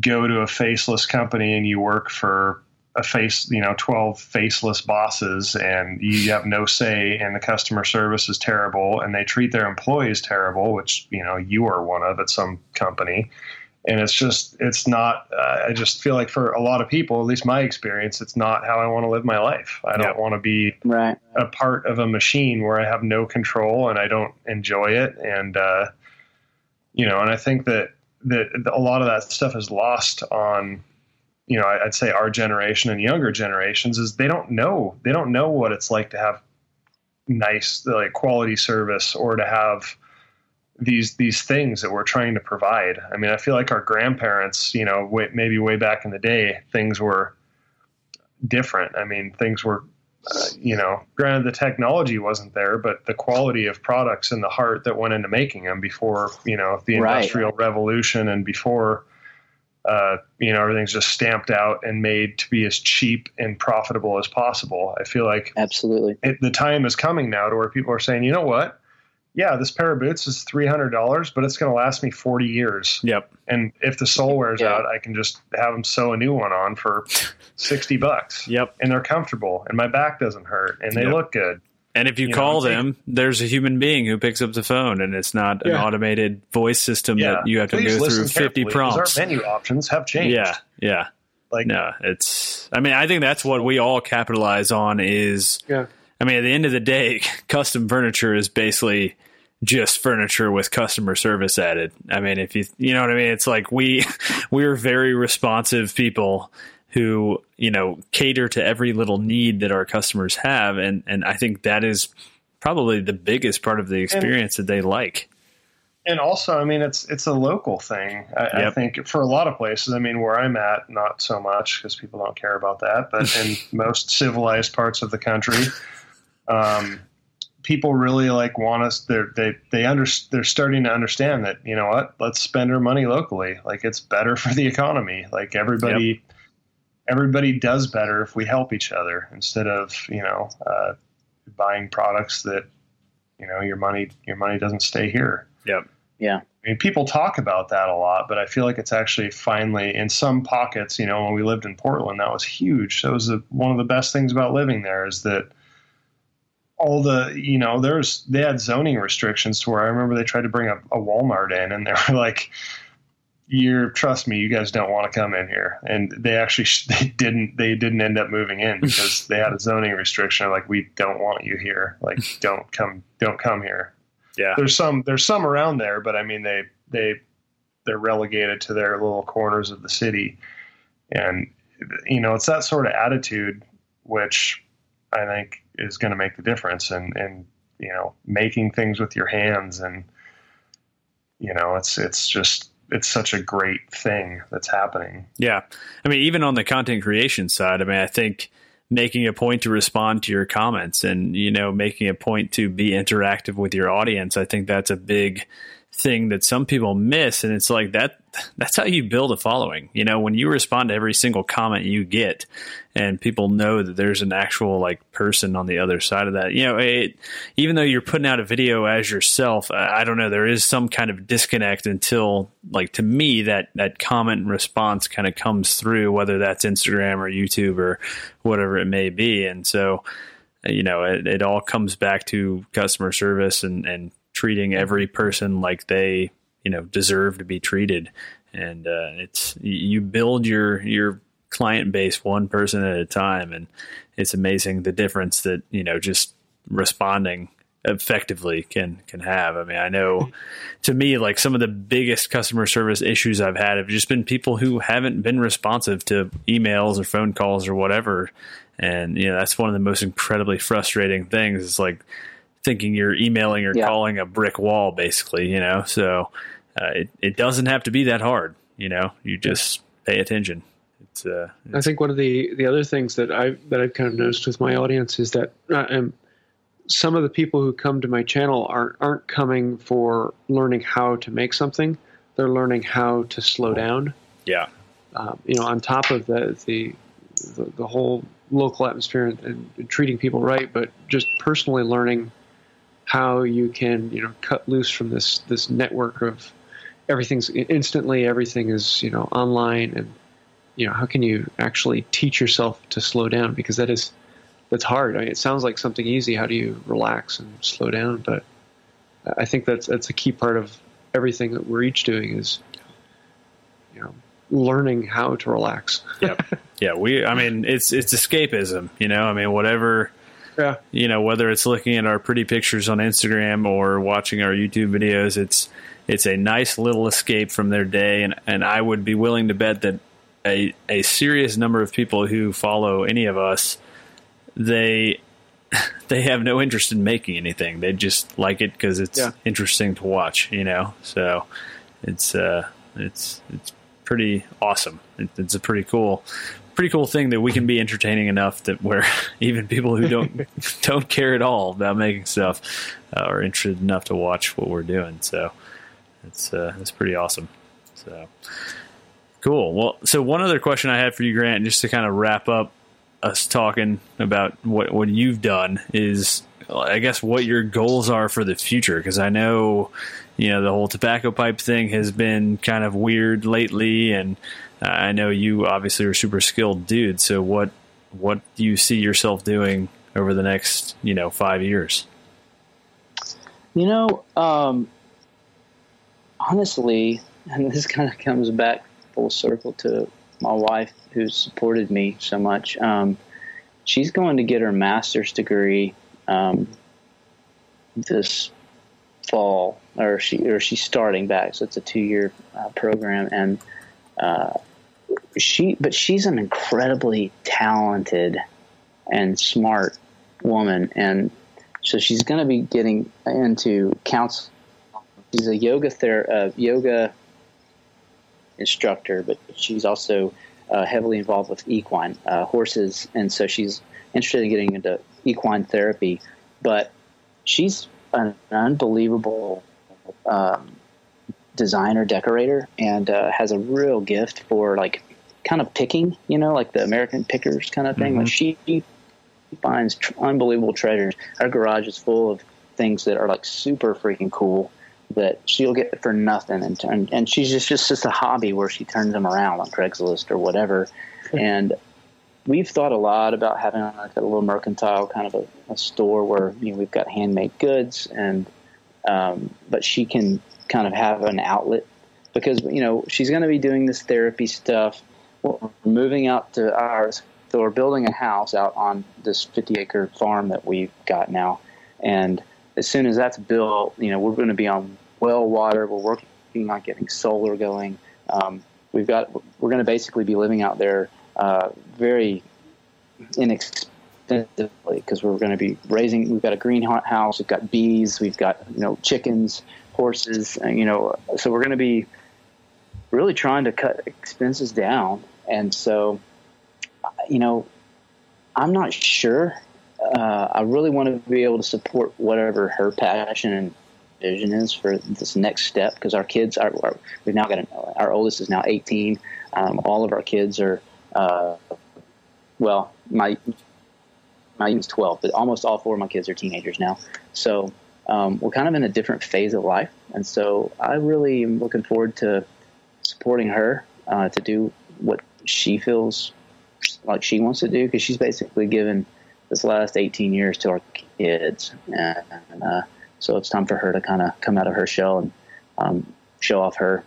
go to a faceless company and you work for a face, you know, 12 faceless bosses and you have no say and the customer service is terrible and they treat their employees terrible, which, you know, you are one of at some company and it's just it's not uh, i just feel like for a lot of people at least my experience it's not how i want to live my life. I don't want to be right. a part of a machine where i have no control and i don't enjoy it. And uh, you know and i think that that a lot of that stuff is lost on you know i'd say our generation and younger generations is they don't know. They don't know what it's like to have nice like quality service or to have these these things that we're trying to provide. I mean, I feel like our grandparents, you know, way, maybe way back in the day, things were different. I mean, things were, uh, you know, granted the technology wasn't there, but the quality of products and the heart that went into making them before, you know, the industrial right. revolution and before, uh, you know, everything's just stamped out and made to be as cheap and profitable as possible. I feel like absolutely it, the time is coming now to where people are saying, you know what yeah, this pair of boots is three hundred dollars, but it's going to last me forty years. Yep. And if the sole wears yeah. out, I can just have them sew a new one on for sixty bucks. Yep. And they're comfortable, and my back doesn't hurt, and they yep. look good. And if you, you call know, them, there's a human being who picks up the phone, and it's not yeah. an automated voice system yeah. that you have Please to go through fifty prompts. Our menu options have changed. Yeah, yeah. Like no, it's. I mean, I think that's what we all capitalize on. Is yeah I mean, at the end of the day, custom furniture is basically just furniture with customer service added. I mean, if you you know what I mean, it's like we we're very responsive people who you know cater to every little need that our customers have, and and I think that is probably the biggest part of the experience and, that they like. And also, I mean, it's it's a local thing. I, yep. I, think for a lot of places, I mean, where I'm at, not so much because people don't care about that, but in most civilized parts of the country um, people really like want us. They're, they they under they're starting to understand that you know what? Let's spend our money locally. Like it's better for the economy. Like everybody. Yep. Everybody does better if we help each other instead of you know uh, buying products that you know your money your money doesn't stay here. Yep. Yeah. I mean, people talk about that a lot, but I feel like it's actually finally in some pockets. You know, when we lived in Portland, that was huge. That was the, one of the best things about living there is that all the you know there's they had zoning restrictions to where I remember they tried to bring a, a Walmart in and they were like you're trust me you guys don't want to come in here. And they actually they didn't they didn't end up moving in because they had a zoning restriction. Like we don't want you here. Like don't come don't come here. Yeah. There's some there's some around there but I mean they they they're relegated to their little corners of the city. And you know it's that sort of attitude which I think is going to make the difference and and you know making things with your hands and you know it's it's just it's such a great thing that's happening. Yeah. I mean even on the content creation side i mean i think making a point to respond to your comments and you know making a point to be interactive with your audience i think that's a big thing that some people miss. And it's like that that's how you build a following. You know when you respond to every single comment you get and people know that there's an actual like person on the other side of that you know it, even though you're putting out a video as yourself i don't know there is some kind of disconnect until like to me that that comment response kind of comes through whether that's instagram or youtube or whatever it may be. And so you know it, it all comes back to customer service and and treating every person like they you know deserve to be treated. And uh, it's you build your your client base one person at a time. And it's amazing the difference that you know just responding effectively can can have. I mean i know to me like some of the biggest customer service issues i've had have just been people who haven't been responsive to emails or phone calls or whatever. And you know that's one of the most incredibly frustrating things. Is like thinking you're emailing or yeah. calling a brick wall, basically. You know, so uh, it it doesn't have to be that hard. You know, you just pay attention. It's, uh, it's, I think one of the the other things that I that I've kind of noticed with my audience is that uh, um, some of the people who come to my channel aren't aren't coming for learning how to make something. They're learning how to slow down. Yeah. Um, you know, on top of the the the, the whole local atmosphere and, and, treating people right, but just personally learning how you can you know cut loose from this this network of everything's instantly everything is you know online and you know how can you actually teach yourself to slow down? Because that is that's hard. I mean, it sounds like something easy. How do you relax and slow down? But i think that's that's a key part of everything that we're each doing is you know learning how to relax. Yep. Yeah we i mean it's it's escapism you know? I mean whatever yeah. You know, whether it's looking at our pretty pictures on Instagram or watching our YouTube videos, it's it's a nice little escape from their day and, and I would be willing to bet that a a serious number of people who follow any of us they they have no interest in making anything. They just like it because it's yeah. interesting to watch, you know. So it's uh, it's it's pretty awesome. It, it's a pretty cool, pretty cool thing that we can be entertaining enough that where even people who don't don't care at all about making stuff uh, are interested enough to watch what we're doing. So it's uh, it's pretty awesome. So cool. Well, so one other question I had for you, Grant, just to kind of wrap up us talking about what what you've done is, I guess, what your goals are for the future. Because I know, you know, the whole tobacco pipe thing has been kind of weird lately, and I know you obviously are a super skilled dude. So what what do you see yourself doing over the next you know five years? You know, um, honestly, and this kind of comes back full circle to my wife who supported me so much. Um, she's going to get her master's degree um, this fall, or she or she's starting back. So it's a two year uh, program, and uh, she, but she's an incredibly talented and smart woman, and so she's going to be getting into counsel. She's a yoga ther- uh, yoga instructor, but she's also uh, heavily involved with equine uh, horses, and so she's interested in getting into equine therapy. But she's an unbelievable um, designer decorator and uh, has a real gift for like kind of picking, you know, like the American pickers kind of thing. Mm-hmm. Like she finds tr- unbelievable treasures. Our garage is full of things that are like super freaking cool that she'll get for nothing and turn, and she's just, just just a hobby where she turns them around on Craigslist or whatever. and we've thought a lot about having like a little mercantile kind of a, a store where you know we've got handmade goods and um, but she can kind of have an outlet because you know she's going to be doing this therapy stuff. We're moving out to ours, so we're building a house out on this 50 acre farm that we've got now, and as soon as that's built, you know we're going to be on well water. We're working on getting solar going. Um, we've got we're going to basically be living out there uh, very inexpensively because we're going to be raising. We've got a greenhouse. We've got bees. We've got you know chickens horses, you know, so we're going to be really trying to cut expenses down. And so, you know, I'm not sure. Uh, I really want to be able to support whatever her passion and vision is for this next step because our kids are, are, we've now got an, our oldest is now 18. Um, all of our kids are uh, well, my my is 12, but almost all four of my kids are teenagers now. So um, we're kind of in a different phase of life, and so I really am looking forward to supporting her uh, to do what she feels like she wants to do because she's basically given this last 18 years to our kids, and uh, so it's time for her to kind of come out of her shell and um, show off her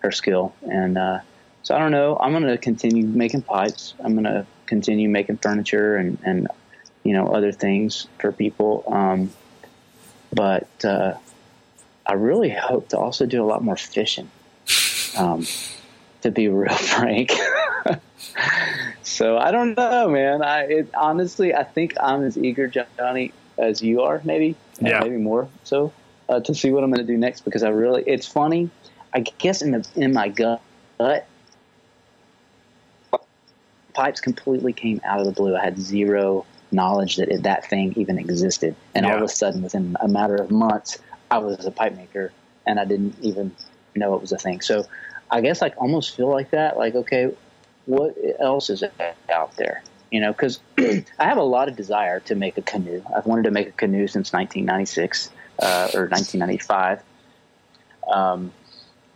her skill. And uh, so I don't know. I'm going to continue making pipes. I'm going to continue making furniture and and you know other things for people. Um, but uh, I really hope to also do a lot more fishing. Um, to be real frank. so I don't know, man. I it, honestly, I think I'm as eager, Johnny, as you are, maybe, yeah. maybe more so, uh, to see what I'm going to do next because I really, it's funny. I guess in the in my gut, pipes completely came out of the blue. I had zero knowledge that it, that thing even existed, and yeah. all of a sudden, within a matter of months, I was a pipe maker, and I didn't even know it was a thing. So, I guess I almost feel like that. Like, okay, what else is out there? You know, because I have a lot of desire to make a canoe. I've wanted to make a canoe since 1996 uh, or 1995. Um,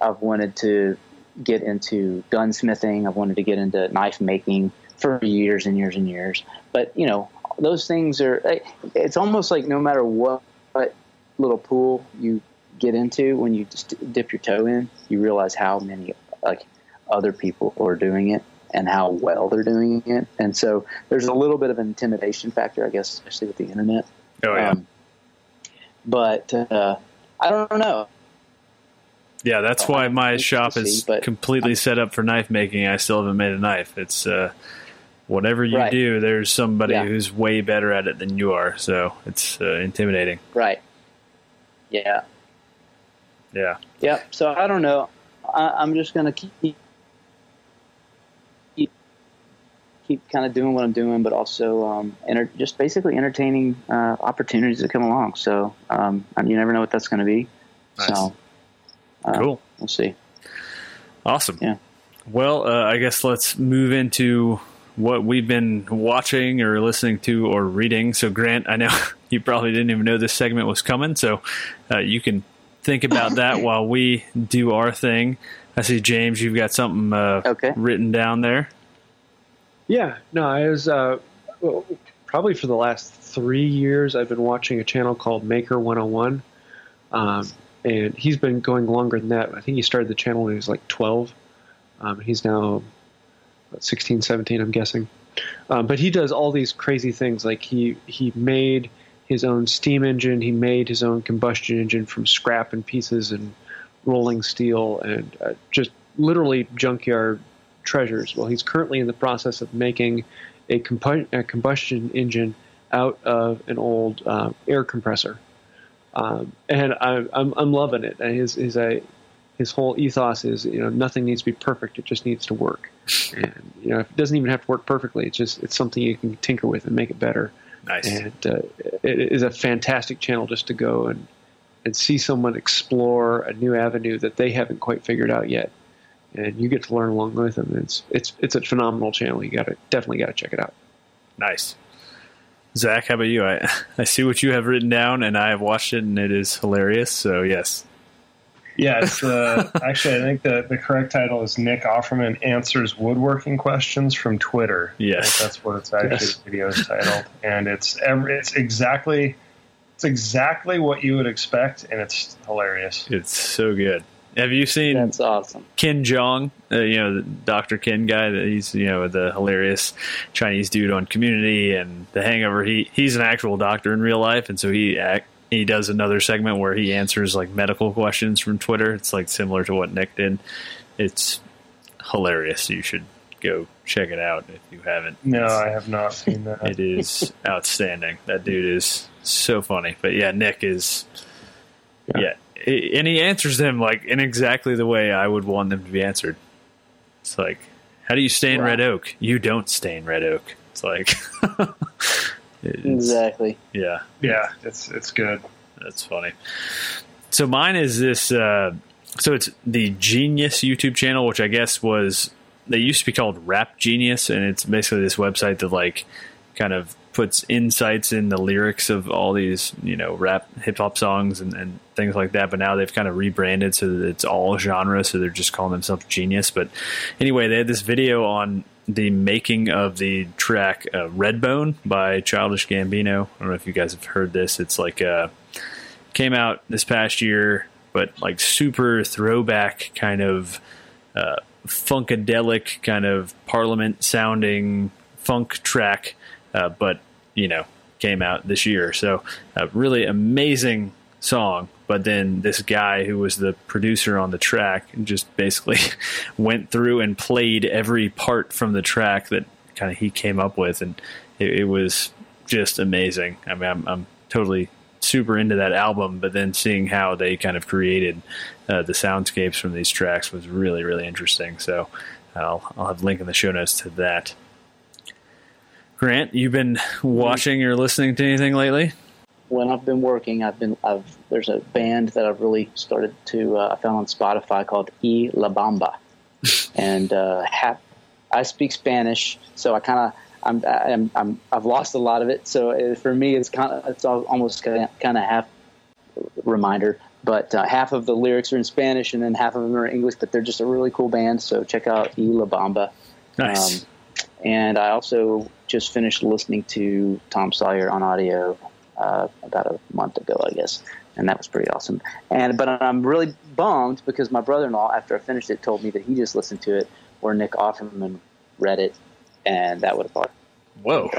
I've wanted to get into gunsmithing. I've wanted to get into knife making for years and years and years. But you know, those things are. It's almost like no matter what, what little pool you get into, when you just dip your toe in, you realize how many like other people are doing it and how well they're doing it. And so there's a little bit of an intimidation factor, I guess, especially with the internet. Oh yeah. Um, but uh, I don't know. Yeah, that's why my shop is completely set up for knife making. I still haven't made a knife. It's uh, whatever you right. do, there's somebody yeah. who's way better at it than you are. So it's uh, intimidating. Right. Yeah. Yeah. Yeah. So I don't know. I, am just gonna keep keep keep kind of doing what I'm doing, but also um, enter, just basically entertaining uh, opportunities that come along. So um, you never know what that's going to be. Nice. So uh, cool. We'll see. Awesome. Yeah. Well, uh, I guess let's move into what we've been watching or listening to or reading. So, Grant, I know you probably didn't even know this segment was coming, so uh, you can think about that while we do our thing. I see, James, you've got something uh, okay. written down there. Yeah, no, I was uh, well, probably for the last three years. I've been watching a channel called Maker 101. Um, and he's been going longer than that. I think he started the channel when he was like 12. Um, he's now 16, 17, I'm guessing. Um, but he does all these crazy things. Like he he made his own steam engine. He made his own combustion engine from scrap and pieces and rolling steel and uh, just literally junkyard treasures. Well, he's currently in the process of making a, a combustion engine out of an old uh, air compressor. Um, and I, am I'm, I'm loving it. And his his a his whole ethos is you know nothing needs to be perfect; it just needs to work. And you know it doesn't even have to work perfectly. It's just it's something you can tinker with and make it better. Nice. And uh, it is a fantastic channel just to go and and see someone explore a new avenue that they haven't quite figured out yet. And you get to learn along with them. It's it's it's a phenomenal channel. You got to definitely got to check it out. Nice. Zach, how about you? I, I see what you have written down, and I have watched it, and it is hilarious. So yes. Yeah, it's uh, actually I think the the correct title is Nick Offerman answers woodworking questions from Twitter. Yes, that's what it's actually yes. the video is titled, and it's every, it's exactly it's exactly what you would expect, and it's hilarious. It's so good. Have you seen? That's awesome. Ken Jeong, uh, you know, the Dr. Ken guy. That he's you know the hilarious Chinese dude on Community and The Hangover. He he's an actual doctor in real life, and so he act, he does another segment where he answers like medical questions from Twitter. It's like similar to what Nick did. It's hilarious. You should go check it out if you haven't. No, I have not seen that. It is outstanding. That dude is so funny. But yeah, Nick is. yeah, yeah and he answers them like in exactly the way I would want them to be answered. It's like, how do you stain wow. red oak? You don't stain red oak. It's like it's, exactly. Yeah, Yeah, it's it's good. that's funny. So mine is this. Uh, so it's the Genius YouTube channel, which I guess was they used to be called Rap Genius, and it's basically this website that like kind of puts insights in the lyrics of all these you know rap hip hop songs and, and things like that. But now they've kind of rebranded so that it's all genre, so they're just calling themselves Genius. But anyway, they had this video on the making of the track uh, Redbone by Childish Gambino. I don't know if you guys have heard this. It's like uh, came out this past year, but like super throwback kind of uh, funkadelic kind of parliament sounding funk track, uh, but you know came out this year. So a really amazing song. But then this guy who was the producer on the track just basically went through and played every part from the track that kind of he came up with, and it, it was just amazing. I mean, I'm, I'm totally super into that album, but then seeing how they kind of created uh, the soundscapes from these tracks was really, really interesting. So I'll, I'll have a link in the show notes to that. Grant, you've been watching or listening to anything lately? When I've been working, I've been I've there's a band that I've really started to uh, I found on Spotify called E La Bamba, and uh, half, I speak Spanish, so I kind of I'm, I'm I'm I've lost a lot of it. So uh, for me, it's kind of it's almost kind of half reminder. But uh, half of the lyrics are in Spanish, and then half of them are in English. But they're just a really cool band. So check out E La Bamba. Nice. Um, and I also just finished listening to Tom Sawyer on audio uh, about a month ago, I guess, and that was pretty awesome. And but I'm really bummed because my brother-in-law, after I finished it, told me that he just listened to it where Nick Offerman read it, and that would have brought. Whoa.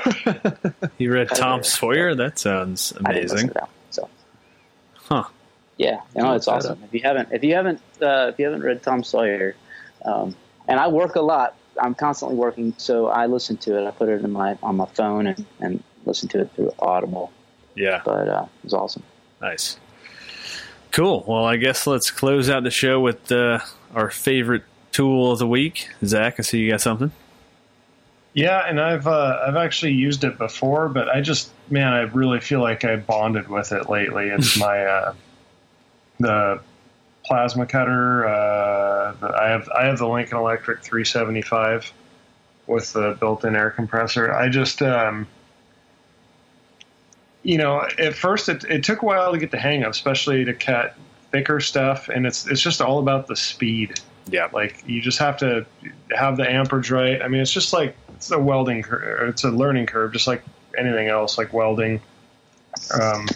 you read Tom Sawyer? That sounds I didn't amazing. to that. So Huh. yeah, you know, it's awesome. If you haven't, if you haven't, uh, if you haven't read Tom Sawyer, um, and I work a lot. I'm constantly working, so I listen to it. I put it in my on my phone and, and listen to it through Audible. Yeah. But uh, it was awesome. Nice. Cool. Well, I guess let's close out the show with uh, our favorite tool of the week. Zach, I see you got something. Yeah, and I've uh, I've actually used it before, but I just man, I really feel like I bonded with it lately. It's my uh, the plasma cutter. Uh, the, I have I have the Lincoln Electric 375 with the built-in air compressor. I just um, you know, at first it, it took a while to get the hang of, especially to cut thicker stuff, and it's it's just all about the speed. Yeah. Like you just have to have the amperage right. I mean, it's just like it's a welding curve. It's a learning curve, just like anything else, like welding. Um,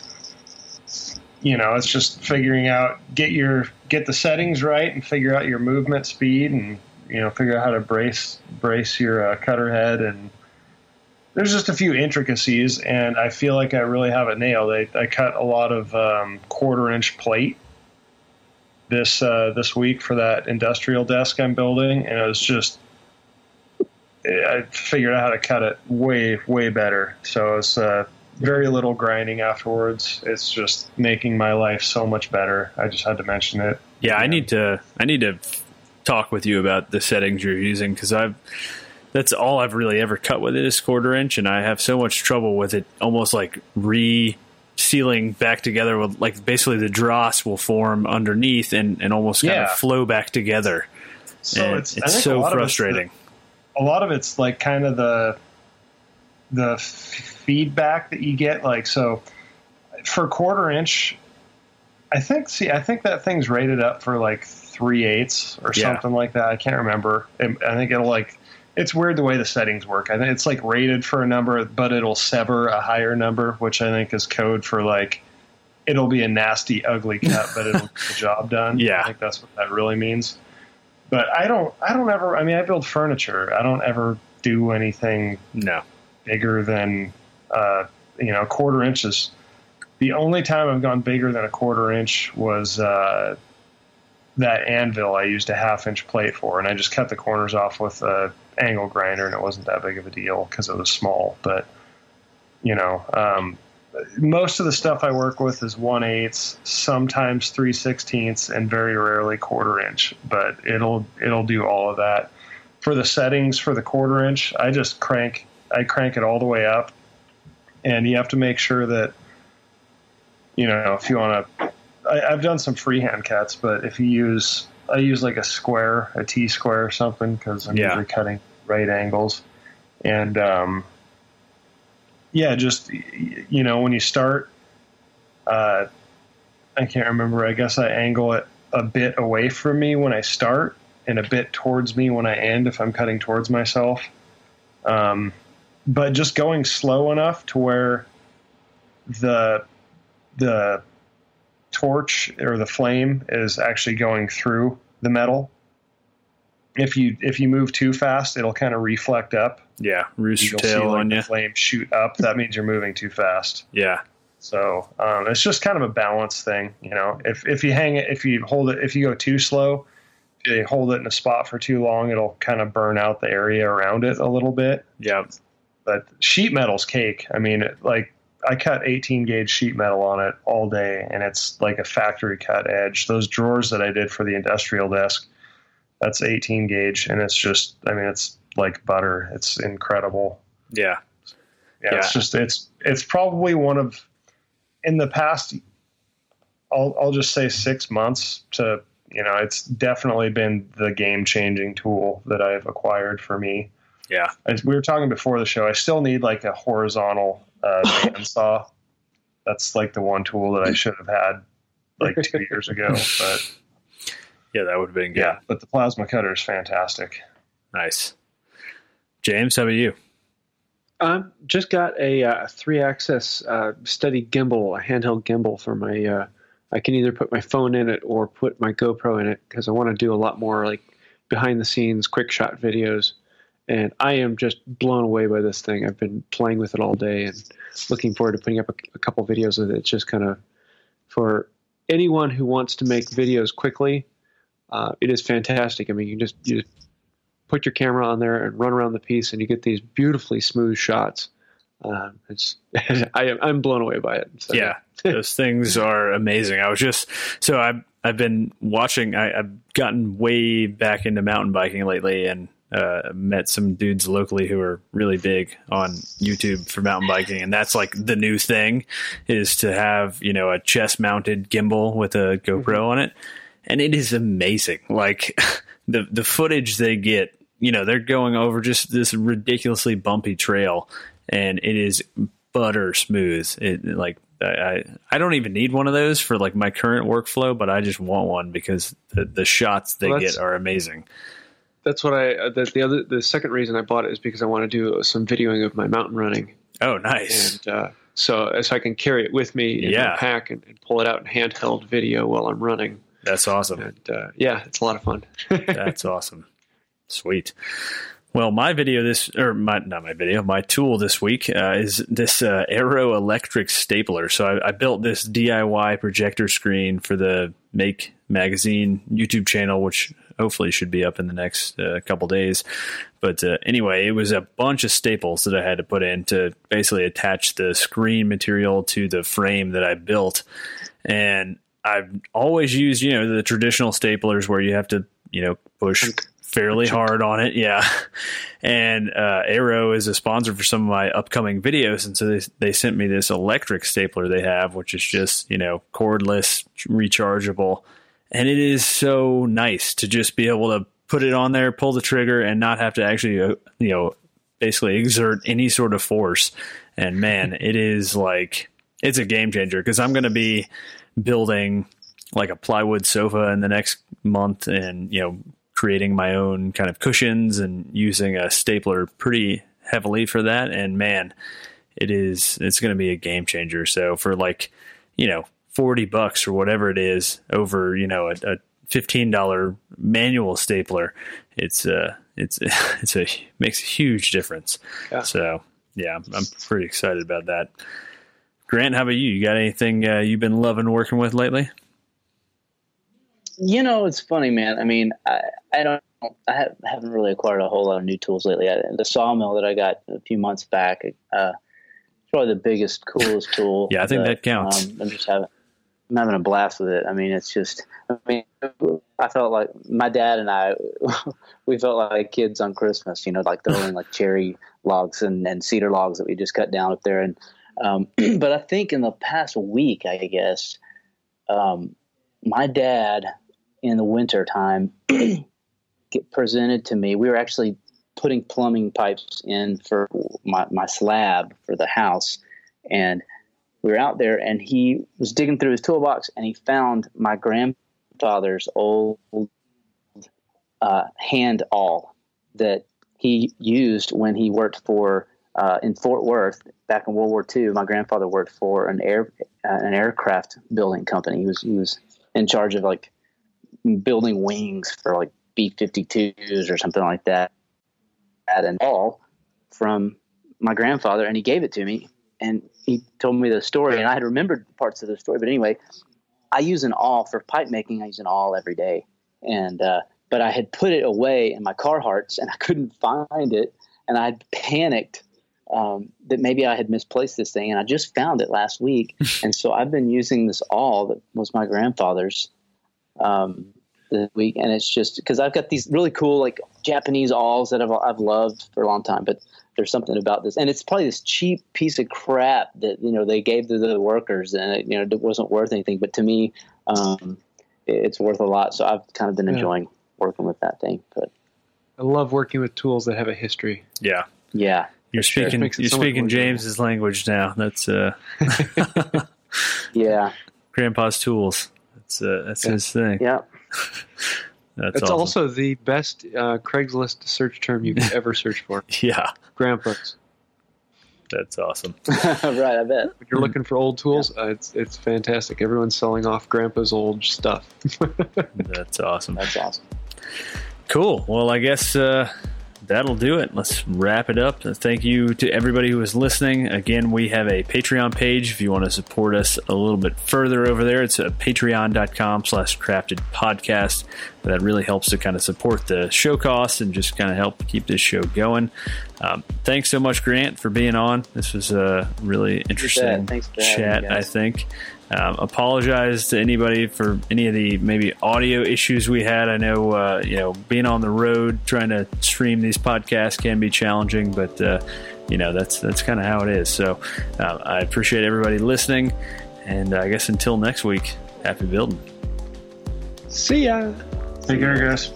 you know, it's just figuring out get your get the settings right and figure out your movement speed and you know figure out how to brace brace your uh, cutter head and there's just a few intricacies and I feel like I really have it nailed. I, I cut a lot of um, quarter inch plate this uh, this week for that industrial desk I'm building, and it was just I figured out how to cut it way way better. So it's uh, very little grinding afterwards. It's just making my life so much better. I just had to mention it. Yeah, I need to. I need to talk with you about the settings you're using because I've. That's all I've really ever cut with it is quarter inch, and I have so much trouble with it. Almost like re sealing back together with like basically the dross will form underneath and, and almost kind Yeah. of flow back together. So and it's, it's, think a so it's the- frustrating. a lot of it's like kind of the the f- feedback that you get like so for quarter inch i think see i think that thing's rated up for like three eighths or Yeah. something like that i can't remember i think it'll like it's weird the way the settings work i think it's like rated for a number but it'll sever a higher number which i think is code for like it'll be a nasty ugly cut but it'll get the job done Yeah. i think that's what that really means but I don't I don't ever I mean I build furniture. I don't ever do anything no. bigger than uh, you know quarter inches. The only time I've gone bigger than a quarter inch was uh, that anvil I used a half inch plate for, and I just cut the corners off with a angle grinder, and it wasn't that big of a deal because it was small. But you know, um, most of the stuff I work with is one eighths, sometimes three sixteenths, and very rarely quarter inch. But it'll it'll do all of that. For the settings for the quarter inch, I just crank I crank it all the way up, and you have to make sure that you know if you want to. I've done some freehand cuts, but if you use I use like a square, a T square or something because I'm Yeah. usually cutting right angles, and um, yeah, just you know when you start, uh, I can't remember. I guess I angle it a bit away from me when I start, and a bit towards me when I end if I'm cutting towards myself. Um, but just going slow enough to where the the torch or the flame is actually going through the metal. If you if you move too fast, it'll kind of reflect up. Yeah, rooster You'll see tail like on the you. flame shoot up. That means you're moving too fast. Yeah, So um, it's just kind of a balance thing, you know. If if you hang it, if you hold it, if you go too slow, if you hold it in a spot for too long, it'll kind of burn out the area around it a little bit. yeah, But sheet metal's cake. I mean, it, like I cut 18 gauge sheet metal on it all day, and it's like a factory cut edge. Those drawers that I did for the industrial desk, that's 18 gauge, and it's just, I mean, it's like butter. It's incredible yeah, yeah, it's just it's it's probably one of in the past I'll I'll just say 6 months to you know, it's definitely been the game changing tool that I've acquired for me. yeah. As we were talking before the show, I still need like a horizontal uh, bandsaw. That's like the one tool that I should have had like two years ago. But Yeah, that would have been good. yeah, but the plasma cutter is fantastic. Nice. James, how about you? Um, just got a uh, three-axis uh, steady gimbal, a handheld gimbal for my. Uh, I can either put my phone in it or put my GoPro in it because I want to do a lot more like behind-the-scenes quick shot videos. And I am just blown away by this thing. I've been playing with it all day and looking forward to putting up a, a couple videos with it. It's just kind of for anyone who wants to make videos quickly. Uh, it is fantastic. I mean, you just you just put your camera on there and run around the piece, and you get these beautifully smooth shots. Um, it's I am I'm blown away by it. So, Yeah, those things are amazing. I was just so I've I've been watching. I, I've gotten way back into mountain biking lately, and uh, met some dudes locally who are really big on YouTube for mountain biking, and that's like the new thing is to have you know a chest mounted gimbal with a GoPro on it, and it is amazing. Like the the footage they get, you know, they're going over just this ridiculously bumpy trail, and it is butter smooth. It like I I don't even need one of those for like my current workflow, but I just want one because the the shots they Well, get are amazing. That's what I. Uh, the, the other the second reason I bought it is because I want to do some videoing of my mountain running, Oh, nice. and uh, so so I can carry it with me in Yeah. my pack and, and pull it out in handheld video while I'm running. That's awesome. And uh, yeah, it's a lot of fun. That's awesome. Sweet. Well, my video this, or my not my video, my tool this week uh, is this uh, Arrow electric stapler. So I, I built this DIY projector screen for the Make Magazine YouTube channel, which hopefully should be up in the next uh, couple days. But uh, anyway, it was a bunch of staples that I had to put in to basically attach the screen material to the frame that I built. And I've always used, you know, the traditional staplers where you have to, you know, push fairly hard on it. Yeah. And uh, Arrow is a sponsor for some of my upcoming videos. And so they, they sent me this electric stapler they have, which is just, you know, cordless, rechargeable. And it is so nice to just be able to put it on there, pull the trigger, and not have to actually, uh, you know, basically exert any sort of force. And man, it is like, it's a game changer because I'm going to be building like a plywood sofa in the next month and, you know, creating my own kind of cushions and using a stapler pretty heavily for that. And man, it is, it's going to be a game changer. So for like, you know, 40 bucks or whatever it is over, you know, a, a $15 manual stapler, it's, uh, it's, it's a, makes a huge difference. Yeah. So yeah, I'm, I'm pretty excited about that. Grant, how about you? You got anything uh, you've been loving working with lately? You know, it's funny, man. I mean, I, I don't, I have, haven't really acquired a whole lot of new tools lately. I, the sawmill that I got a few months back, uh, probably the biggest, coolest tool. Yeah, I think that counts. Um, I'm just having, I'm having a blast with it. I mean, it's just, I mean, I felt like my dad and I, we felt like kids on Christmas, you know, like throwing like cherry logs and, and cedar logs that we just cut down up there. And, um, but I think in the past week, I guess, um, my dad in the winter time get presented to me. We were actually putting plumbing pipes in for my, my slab for the house. And we were out there and he was digging through his toolbox and he found my grandfather's old uh, hand awl that he used when he worked for uh, in Fort Worth back in World War II. My grandfather worked for an air uh, an aircraft building company. He was he was in charge of like building wings for like B 52s or something like that. At an awl from my grandfather, and he gave it to me. And he told me the story, and I had remembered parts of the story. But anyway, I use an awl for pipe making. I use an awl every day, and uh, but I had put it away in my Carhartts, and I couldn't find it, and I panicked um, that maybe I had misplaced this thing, and I just found it last week, and so I've been using this awl that was my grandfather's um, this week, and it's just because I've got these really cool like Japanese awls that I've I've loved for a long time, but there's something about this, and it's probably this cheap piece of crap that you know they gave to the workers, and it, you know it wasn't worth anything. But to me, um, it's worth a lot. So I've kind of been enjoying yeah. working with that thing. But I love working with tools that have a history. Yeah, yeah. You're speaking. You're so speaking James's language now. That's uh. yeah. Grandpa's tools. That's uh, that's yeah. his thing. Yeah. That's it's awesome. also the best uh, Craigslist search term you could ever search for. yeah, grandpas. That's awesome. right, I bet. If you're looking for old tools, yeah. uh, it's it's fantastic. Everyone's selling off grandpa's old stuff. That's awesome. That's awesome. Cool. Well, I guess uh, that'll do it. Let's wrap it up. Thank you to everybody who is listening. Again, we have a Patreon page if you want to support us a little bit further over there. It's patreon.com slash crafted podcast. That really helps to kind of support the show costs and just kind of help keep this show going. Um, thanks so much, Grant, for being on. This was a really interesting chat, I think. Um, apologize to anybody for any of the maybe audio issues we had. I know uh, you know being on the road trying to stream these podcasts can be challenging, but uh, you know that's that's kind of how it is. So uh, I appreciate everybody listening, and I guess until next week, happy building. See ya. Take care, guys.